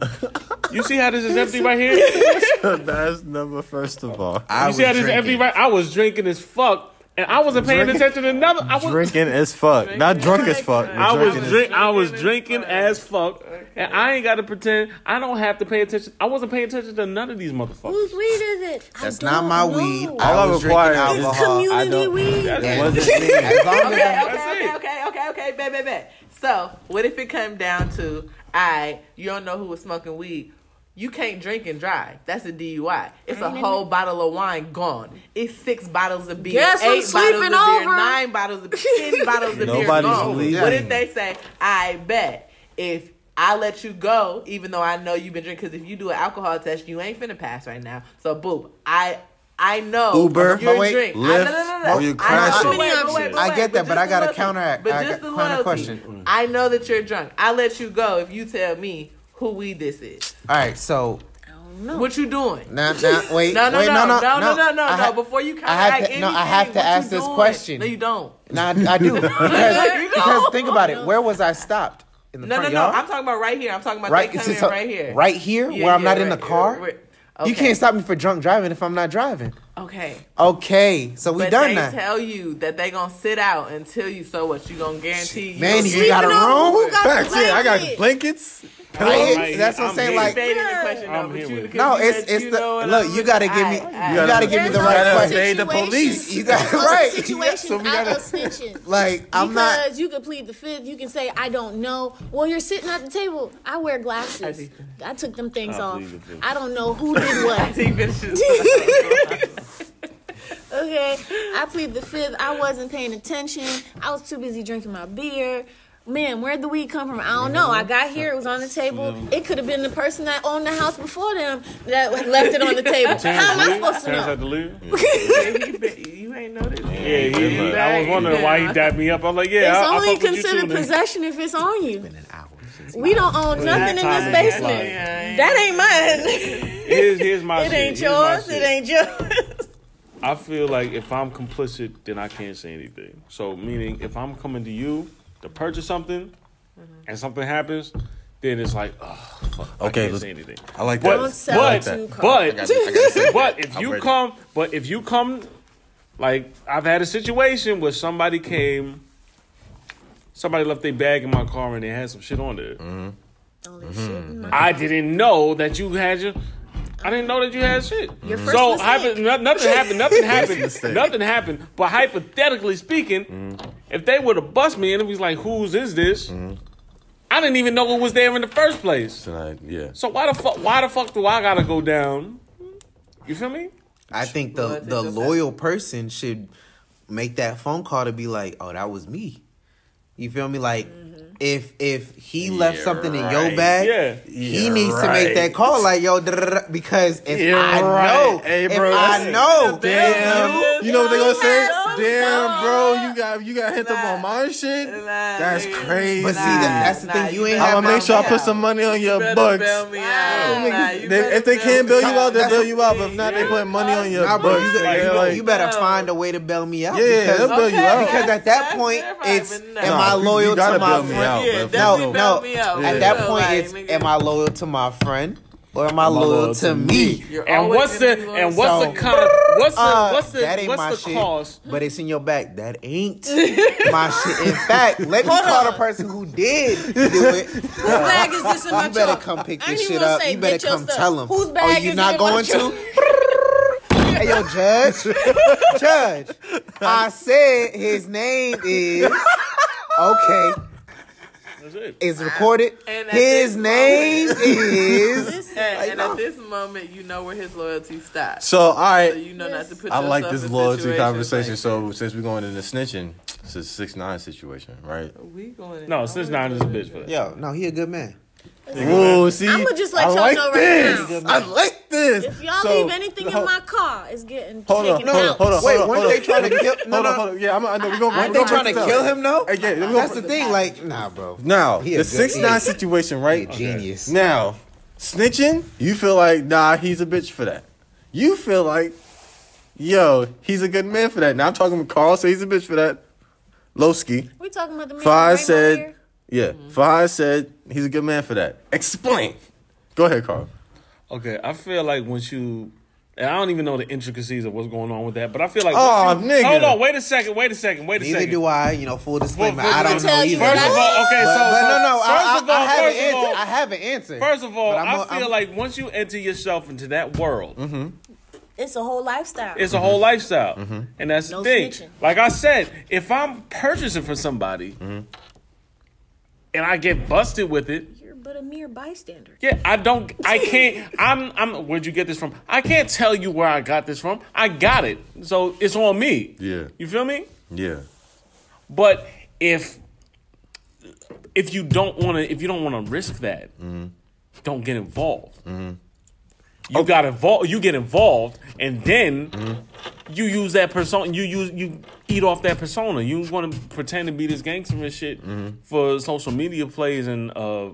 you see how this is empty right here? [laughs] You That's number first of all. I see how this is empty right? I was drinking as fuck, and I wasn't paying Drinking- attention to another. I was Drinking as fuck, not drunk as fuck. I was drinking as- drink. I was Drinking as fuck. as fuck, and I ain't got to pretend. I don't have to pay attention. I wasn't paying attention to none of these motherfuckers. Whose weed is it? That's don't my know. weed. All I I was require drinking is- It's alcohol. I don't- weed. [laughs] That's It it. wasn't me. As long as Okay, okay, okay, okay, okay, okay, bet, bet, bet. So, what if it come down to, I, you don't know who was smoking weed? You can't drink and drive. That's a DUI. It's a Ain't it? whole bottle of wine gone. It's six bottles of beer, Guess eight who's bottles of beer, over? nine bottles of ten [laughs] bottles of beer Nobody's gone. leaving. What if they say, I bet if I let you go, even though I know you've been drinking, because if you do an alcohol test, you ain't finna pass right now. So, boop, I. I know Uber, you're but wait, drink. I- no, no, no, no. or you I know- crash it. Many wait, I get that, but just I got the a loyalty. counteract- But I just got the counter loyalty. question. I know that you're drunk. I let you go if you tell me who weed this is. All right, so I. What you doing? now, now, wait, No, no, wait, no, no, no, no, no, no, no, I no. ha- Before you I have counteract to- anything, no, I have to ask this doing? question. No, you don't. Nah, I do [laughs] [laughs] because, because think about it. Where was I stopped? In the No, no, front no. yard? I'm talking about right here. I'm talking about right, they coming so- right here. right here, Yeah, where I'm yeah, not in the right, car. right, You can't stop me for drunk driving if I'm not driving. Okay. Okay, so we But done they that. tell you that they gonna sit out until you. So what? You gonna guarantee? Man, gonna you got a room? Who got Facts, yeah, I got blankets. Pillow? Right that's what I'm saying, like- Debating the question, I'm though, here but you, with it. because No, it's it's the know look. You gotta give me. looking You gotta give me the right other question. Evade the police. You got [laughs] right. situations So we out gotta- of snitching. [laughs] Like I'm not. Because you could plead the fifth, you can say I don't know. Well, you're sitting at the table. I wear glasses. see. I took them things I off. the. I don't know who did what. [laughs] Okay, I plead the fifth. I wasn't paying attention. I was too busy drinking my beer. Man, where'd the weed come from? I don't know. I got here, it was on the table. It could have been the person that owned the house before them that left it on the table. How am I supposed to Terrence had know? to leave. you, been- you ain't noticed. Yeah, he, he- I was wondering why he dapped me up. I'm like, yeah, It's I, I only fuck with you considered possession if it's on you. Been an hour since We don't own nothing in this basement. That ain't mine. Here's, here's my [laughs] It shit. ain't Here's yours. It ain't yours. [laughs] I feel like if I'm complicit, then I can't say anything. So, meaning if I'm coming to you to purchase something and something happens, then it's like, oh, fuck, I Okay, can't let's- say anything. I like But, that. Don't sell but, it to Carl. but, I gotta- I gotta say it. but if you ready. come, but if you come, like I've had a situation where somebody came, somebody left their bag in my car and they had some shit on there. Mm-hmm. Only shit in my- I didn't know that you had your. I didn't know that you had shit. Your mm-hmm. first so mistake. hypo- nothing happened. Nothing [laughs] happened. nothing happened. But hypothetically speaking, if they would have bust me and it was like, "Whose is this?" I didn't even know it was there in the first place. Tonight, yeah. So why the fuck? Why the fuck do I gotta go down? You feel me? I think Well, the I think the that's- loyal person should make that phone call to be like, "Oh, that was me." You feel me? Like mm-hmm. If if he left Yeah, something in your bag, Yeah. he Yeah, needs to make that call. Like yo, because if Yeah, I right. know, Hey, if bro, I know, Damn, you know what they gonna say? Damn, bro, you got you got hit up on my shit. Nah, That's nigga. crazy. But see, that- that's the Nah, thing, you ain't I'm gonna make sure I put out. some money on your You better books. bail me out. Nah, you They- if they bail can't bail you out. out, they'll bail you out. But if not, they put money on your Nah, bro, books. you, nigga, you, like- you better oh. find a way to bail me out. Yeah, because, they'll bail you out. because at that point, it's but am. I loyal gotta my bail friend? Out, Yeah, but if definitely No, bail no. me out. At Yeah. that point, like, it's nigga, am I loyal to my friend or am I loyal, to me? you're And what's the and what's So- the con? What's the Uh, what's the that ain't what's my the shit, cost? but it's in your back. That ain't [laughs] my shit. In fact, let me Hold call the person who did do it. Whose bag is this in my You better truck? come pick I ain't this even shit gonna up. say, You better get your come stuff. tell him. Whose Oh, bag you is not it in my going truck? to? hey, yo, Judge. [laughs] Judge. I said his name is. Okay, That's it. it's recorded. And His this name [laughs] is. Listen, And, and at [laughs] this moment, you know where his loyalty stops. So all right, So you know not to put I like this in loyalty conversation. like so since we're going into snitching, it's a six nine situation, right? that. we going No, six nine is a bitch for that. Yo, no, he a good man. Whoa, see, I'ma just let I y'all like know right now. I like this. if y'all So, leave anything in hold- my car, it's getting Hold on, taken hold on, out. hold on. Wait, hold on, weren't hold they on. trying to kill? [laughs] No, Hold no. on, hold on. Yeah, I'm. I know we're gonna. Aren't we're they trying to kill him though? Hey, yeah, we're gonna That's break- the thing. Like, nah, bro. Now, He a the good- six he nine a- situation, He a right? genius. Now, snitching, you feel like nah, he's a bitch for that. You feel like, yo, he's a good man for that. Now I'm talking with Carl, so he's a bitch for that. Lowski, We talking about the man Five with said, rainbow hair? yeah, mm-hmm. Five said he's a good man for that. Explain. Go ahead, Carl. Okay, I feel like once you, and I don't even know the intricacies of what's going on with that, but I feel like. Aw, once you- nigga. Hold on, wait a second, wait a second, wait a Neither second. do I. You know, full disclaimer. Full- I don't know either. First of all, okay, But, so, but so no, no. First I, of all, I have first an of all. I have an answer. First of all, I'm I a- feel I'm- like once you enter yourself into that world, mm-hmm. It's a whole lifestyle. it's a whole lifestyle, mm-hmm. and that's No the thing. snitching. Like I said, if I'm purchasing for somebody, and I get busted with it, You're but a mere bystander. yeah, I don't, I [laughs] can't. I'm, I'm. Where'd you get this from? I can't tell you where I got this from. I got it, so it's on me. Yeah. you feel me? Yeah. But if if you don't want to, if you don't want to risk that, mm-hmm. don't get involved. Mm-hmm. You got involved. You get involved, and then you use that persona. You use you eat off that persona. You want to pretend to be this gangster and shit for social media plays and. uh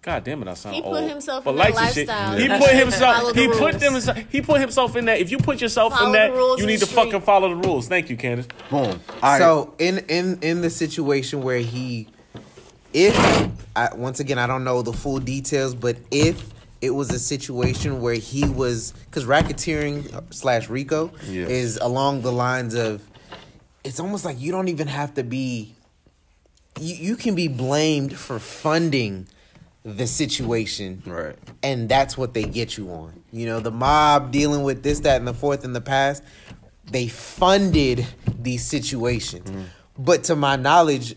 God damn it! I sound He put himself For in that likes and shit. lifestyle. He put himself. the He put rules. them. He put himself in that. If you put yourself Follow in the that, you need the to fucking follow the rules. Thank you, Candace. Boom. All right. So in in in the situation where he, if I, once again I don't know the full details, but if it was a situation where he was because racketeering slash RICO Yeah. is along the lines of, it's almost like you don't even have to be. You you can be blamed for funding the situation Right. and that's what they get you on. You know, the mob dealing with this, that, and the fourth in the past, they funded these situations. Mm-hmm. But to my knowledge,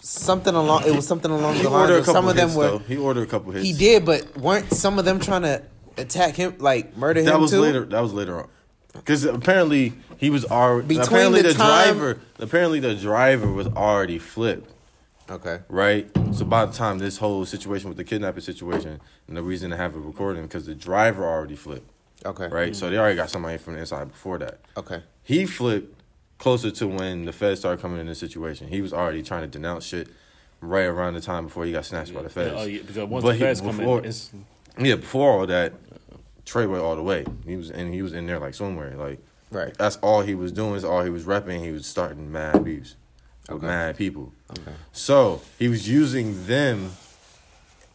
something along it was something along He the lines of some of them hits, were though. He ordered a couple hits. he did, but weren't some of them trying to attack him, like murder him That was too? later. That was later on. Because apparently he was already. Between apparently the the, time- driver. Apparently the driver was already flipped. Okay. Right. So by the time this whole situation with the kidnapping situation, and the reason to have it recording because the driver already flipped. Okay. Right. So they already got somebody from the inside before that. Okay. He flipped closer to when the feds started coming in the situation. He was already trying to denounce shit right around the time before he got snatched by the feds. Oh, yeah, because once But the he- feds come before- in, it's, Yeah, before all that, Trey went all the way. He was and he was in there like swimwear. Like Right. that's all he was doing. Is all he was repping. He was starting mad beefs with Okay. mad people. Okay. So he was using them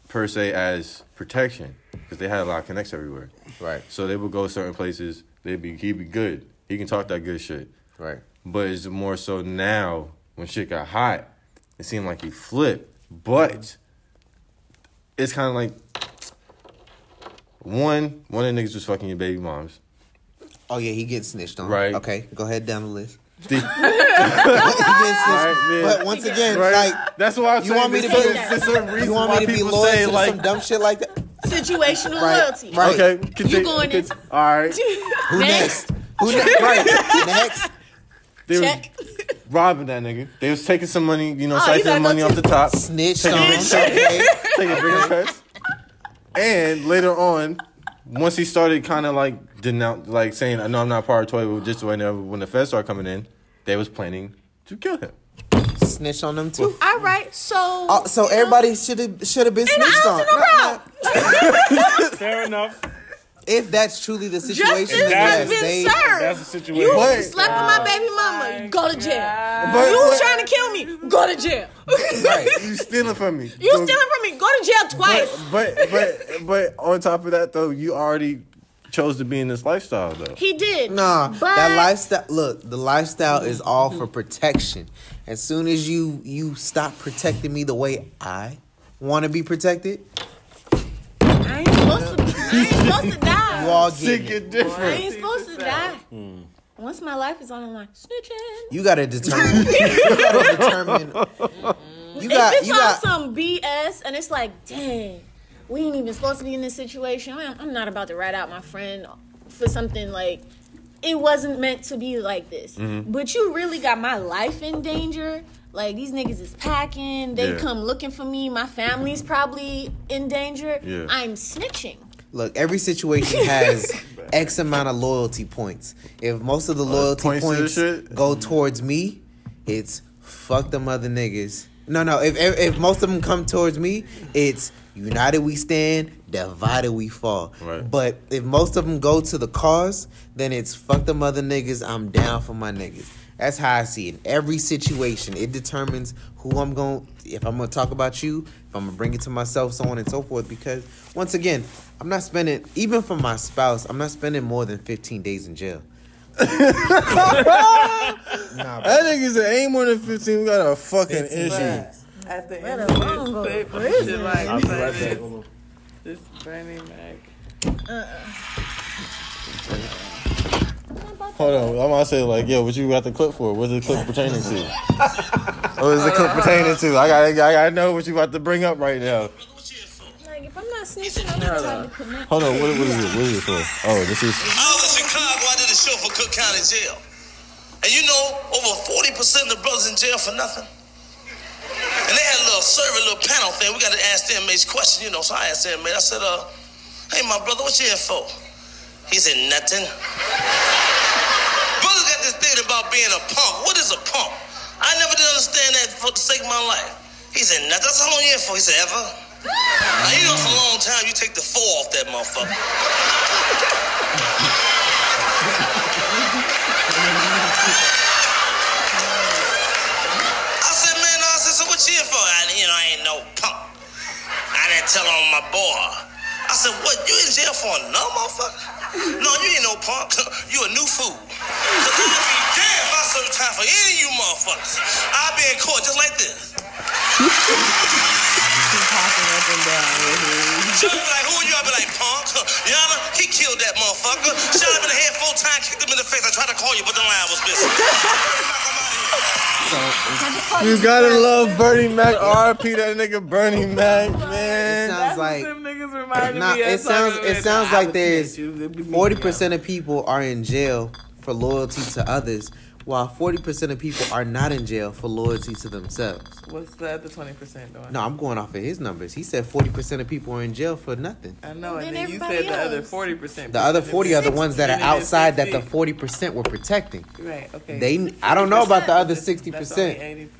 per se as protection because they had a lot of connects everywhere. Right. So they would go certain places. They'd be he'd be good. He can talk that good shit. Right. But it's more so now when shit got hot, it seemed like he flipped. But it's kind of like one one of the niggas was fucking your baby moms. Oh yeah, he gets snitched on. Right. Okay, go ahead down the list. The- [laughs] he gets snitched. Right. But once again, right? like That's why I'm you want me to be- is- this reason you want me to be loyal to like some dumb shit like that? Situational Right. loyalty. Right. okay, continue, going in. All right, [laughs] Who next? Who [laughs] next? Right. Next. They were Check. robbing that nigga. They was taking some money, you know, Oh, you gotta siphoning money off the top, Snitched Take on a him. check. [laughs] Okay. taking bigger cuts. And later on, once he started kind of like denounce, like saying, "No, I'm not part of Toy," but just whenever when the feds started coming in, they was planning to kill him. Snitch on them too. All right, so Oh, so everybody should have should have been Ain't snitched on. ounce in the No, no. fair enough. If that's truly the situation, justice then has been they, served. That's the situation. You But- slept with my baby mama, go to jail. But- you but- trying to kill me, go to jail. Right. [laughs] You stealing from me. you So- stealing from me, go to jail twice. But but but but on top of that though, you already chose to be in this lifestyle though. he did. Nah, but that lifestyle. Look, the lifestyle is all for protection. As soon as you you stop protecting me the way I want to be protected, I ain't supposed to. I ain't supposed to die. you all Shit get it. get I ain't supposed to die. Once my life is on the line, snitching. You gotta determine. [laughs] you gotta determine. You got. if it's You on got. some BS and it's like, dang, we ain't even supposed to be in this situation. I'm, I'm not about to rat out my friend for something like it wasn't meant to be like this. Mm-hmm. But you really got my life in danger. Like these niggas is packing. They Yeah. come looking for me. My family's probably in danger. Yeah. I'm snitching. Look, every situation [laughs] has X amount of loyalty points. If most of the uh, loyalty points points shit? go towards me, it's fuck them other niggas. No, no. If, if if most of them come towards me, it's united we stand, divided we fall. Right. But if most of them go to the cause, then it's fuck them other niggas. I'm down for my niggas. That's how I see it. Every situation, it determines who I'm going. If I'm gonna talk about you, if I'm gonna bring it to myself, so on and so forth. Because once again, I'm not spending even for my spouse. I'm not spending more than 15 days in jail. [laughs] nah, That nigga said ain't more than fifteen. We got a fucking issue. At the Let end of alone this go to paper, prison. like I'll be right this, back. Hold on. this Bernie Mac. Uh-uh. Hold on, I'm gonna say like, yo, what you got the clip for? What's the clip [laughs] pertaining to? [laughs] What is the clip pertaining to? I gotta, I gotta know what you about to bring up right now. Like if I'm not snitching, I'm not trying to connect. Hold on, what, what is it? What is it for? Oh, this is. I was in Chicago. I did a show for Cook County Jail. And you know, over 40% of the brothers in jail for nothing. And they had a little survey, a little panel thing. We got to ask the inmates questions, you know. So I asked the inmate, I said, uh, hey, my brother, what you here for? He said, nothing. Brothers got this thing about being a punk. What is a punk? I never did understand that for the sake of my life. He said, nothing. That's how long you here for? He said, ever? Now, you know, it's a long time. You take the four off that motherfucker. I said, man, I said, so what you here for? I, you know, I ain't no punk. I didn't tell on my boy. I said, what, you in jail for another motherfucker? No, you ain't no punk. [laughs] You a new fool. Cause I'd be damned if I serve time for any of you motherfuckers. I'll be in court just like this. Keep hopping up and down with be like, who are you? I be like, punk. Yana, he killed that motherfucker. Shot him in the head four times, kicked him in the face. I tried to call you, but the line was busy. You gotta love Bernie Mac. RP that nigga Bernie Mac, It man. sounds like Them niggas reminded Nah, it sounds it sounds like would there's snitch you. It'd be me. forty percent of people are in jail for loyalty to others, while forty percent of people are not in jail for loyalty to themselves. What's the other twenty percent doing? No, I'm going off of his numbers. He said forty percent of people are in jail for nothing. I know, and Then then you everybody said the other forty percent. The other forty are the ones that are outside that the forty percent were protecting. Right. Okay. They, I don't know about the other That's- sixty that's only percent.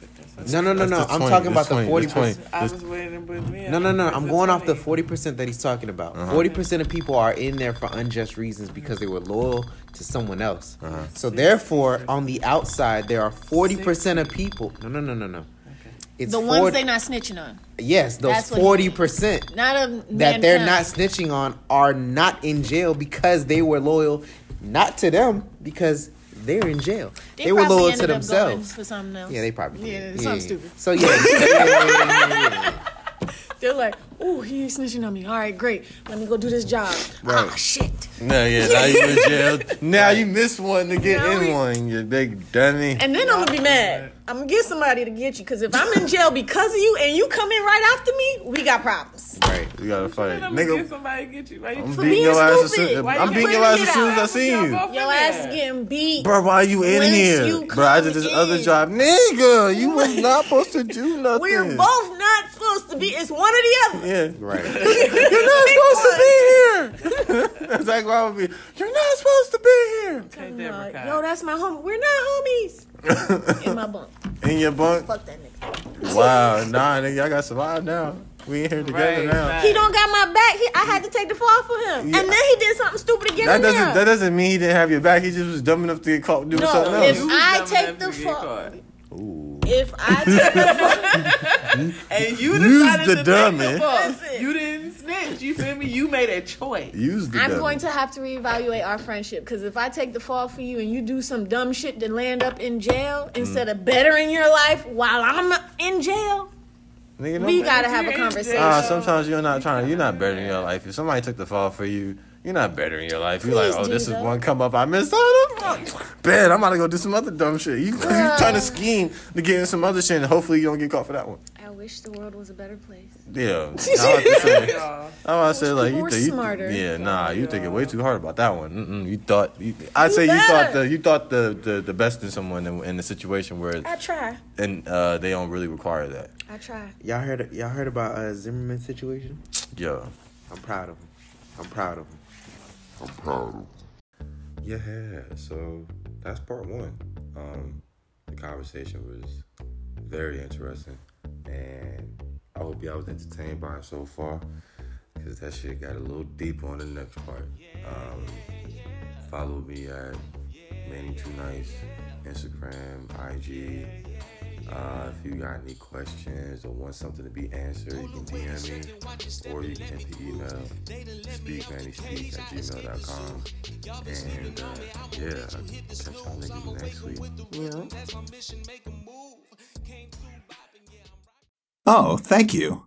No, no, no, no. I'm 20, talking that's about the forty that's 20. percent. I was waiting with me. No, no, no. I'm the going off the forty percent that he's talking about. Uh-huh. 40 percent of people are in there for unjust reasons because they were loyal to someone else. Uh-huh. So therefore, on the outside, there are forty percent of people. No, no, no, no, no. It's The ones 40 they not snitching on. yes, those That's what he forty means. percent Not a that they're mankind. not snitching on are not in jail because they were loyal, not to them because they're in jail. They, were probably loyal to ended up going themselves. for something else. Yeah, they probably Yeah, did. something stupid. So [laughs] yeah, yeah, yeah, yeah, yeah, yeah. They're like, oh, he ain't snitching on me. All right, great. Let me go do this job. Right. Ah, shit. No, yeah, now you in [laughs] jail. Now you missed one to get Now in we- one, you big dummy. And then I'm gonna be mad. I'm gonna get somebody to get you because if I'm in jail because of you and you come in right after me, we got problems. right. You gotta fight. I'm gonna get Nigga, somebody to get you. Why you I'm beating being your ass as stupid. soon Why I'm you beating your bringing ass as it soon as out? I see you. Your ass is getting beat. Bro, why are you in Once here? you Bro, I did come this other in. job. Nigga, you was not supposed to do [laughs] nothing. We're both not supposed to be. It's one or the other. Yeah. Right. [laughs] You're not supposed to be here. [laughs] That's like why I would be. You're not supposed to be here. Take that, Yo, that's my homie. We're not homies. [laughs] In my bunk. In your bunk. Fuck that nigga. Wow, nah, nigga, I got survived now. We in here together Right, now. right. He don't got my back. He, I had to take the fall for him. Yeah. And then he did something stupid again. That doesn't there. that doesn't mean he didn't have your back. He just was dumb enough to get caught doing No, something if else. You I take the to fall- caught. If I take the fall, [laughs] And you Use decided the to dummy. take the fall. You didn't snitch. You feel me? You made a choice. Use the I'm dummy. going to have to reevaluate our friendship because if I take the fall for you and you do some dumb shit to land up in jail instead of bettering your life while I'm in jail, Nigga, we gotta have a conversation. jail. Ah, sometimes you're not trying. You're not bettering your life. If somebody took the fall for you, you're not bettering your life. You're like, oh, this is one come up I missed. Oh, bad. I'm about to go do some other dumb shit. You, you trying to scheme to get in some other shit, and hopefully you don't get caught for that one. I wish the world was a better place. Yeah, [laughs] I was about to say. Y'all. I was say like you, People were you smarter. Yeah, nah, you thinking way too hard about that one. Mm-mm, you thought. You, I'd say you better. thought the you thought the, the, the best in someone in, in the situation where I try. and uh, they don't really require that. I try. Y'all heard y'all heard about uh, Zimmerman's situation? Yeah. I'm proud of him. I'm proud of him. Yeah, so that's part one. Um, the conversation was very interesting, and I hope y'all was entertained by it so far, because that shit got a little deeper on the next part. Um, follow me at Manny Too Nice, Instagram, IG. Uh, if you got any questions or want something to be answered, you can DM me or you can hit the email speakmannyspeak at gmail.com. And uh, yeah, I'll catch y'all niggas next week. Oh, thank you.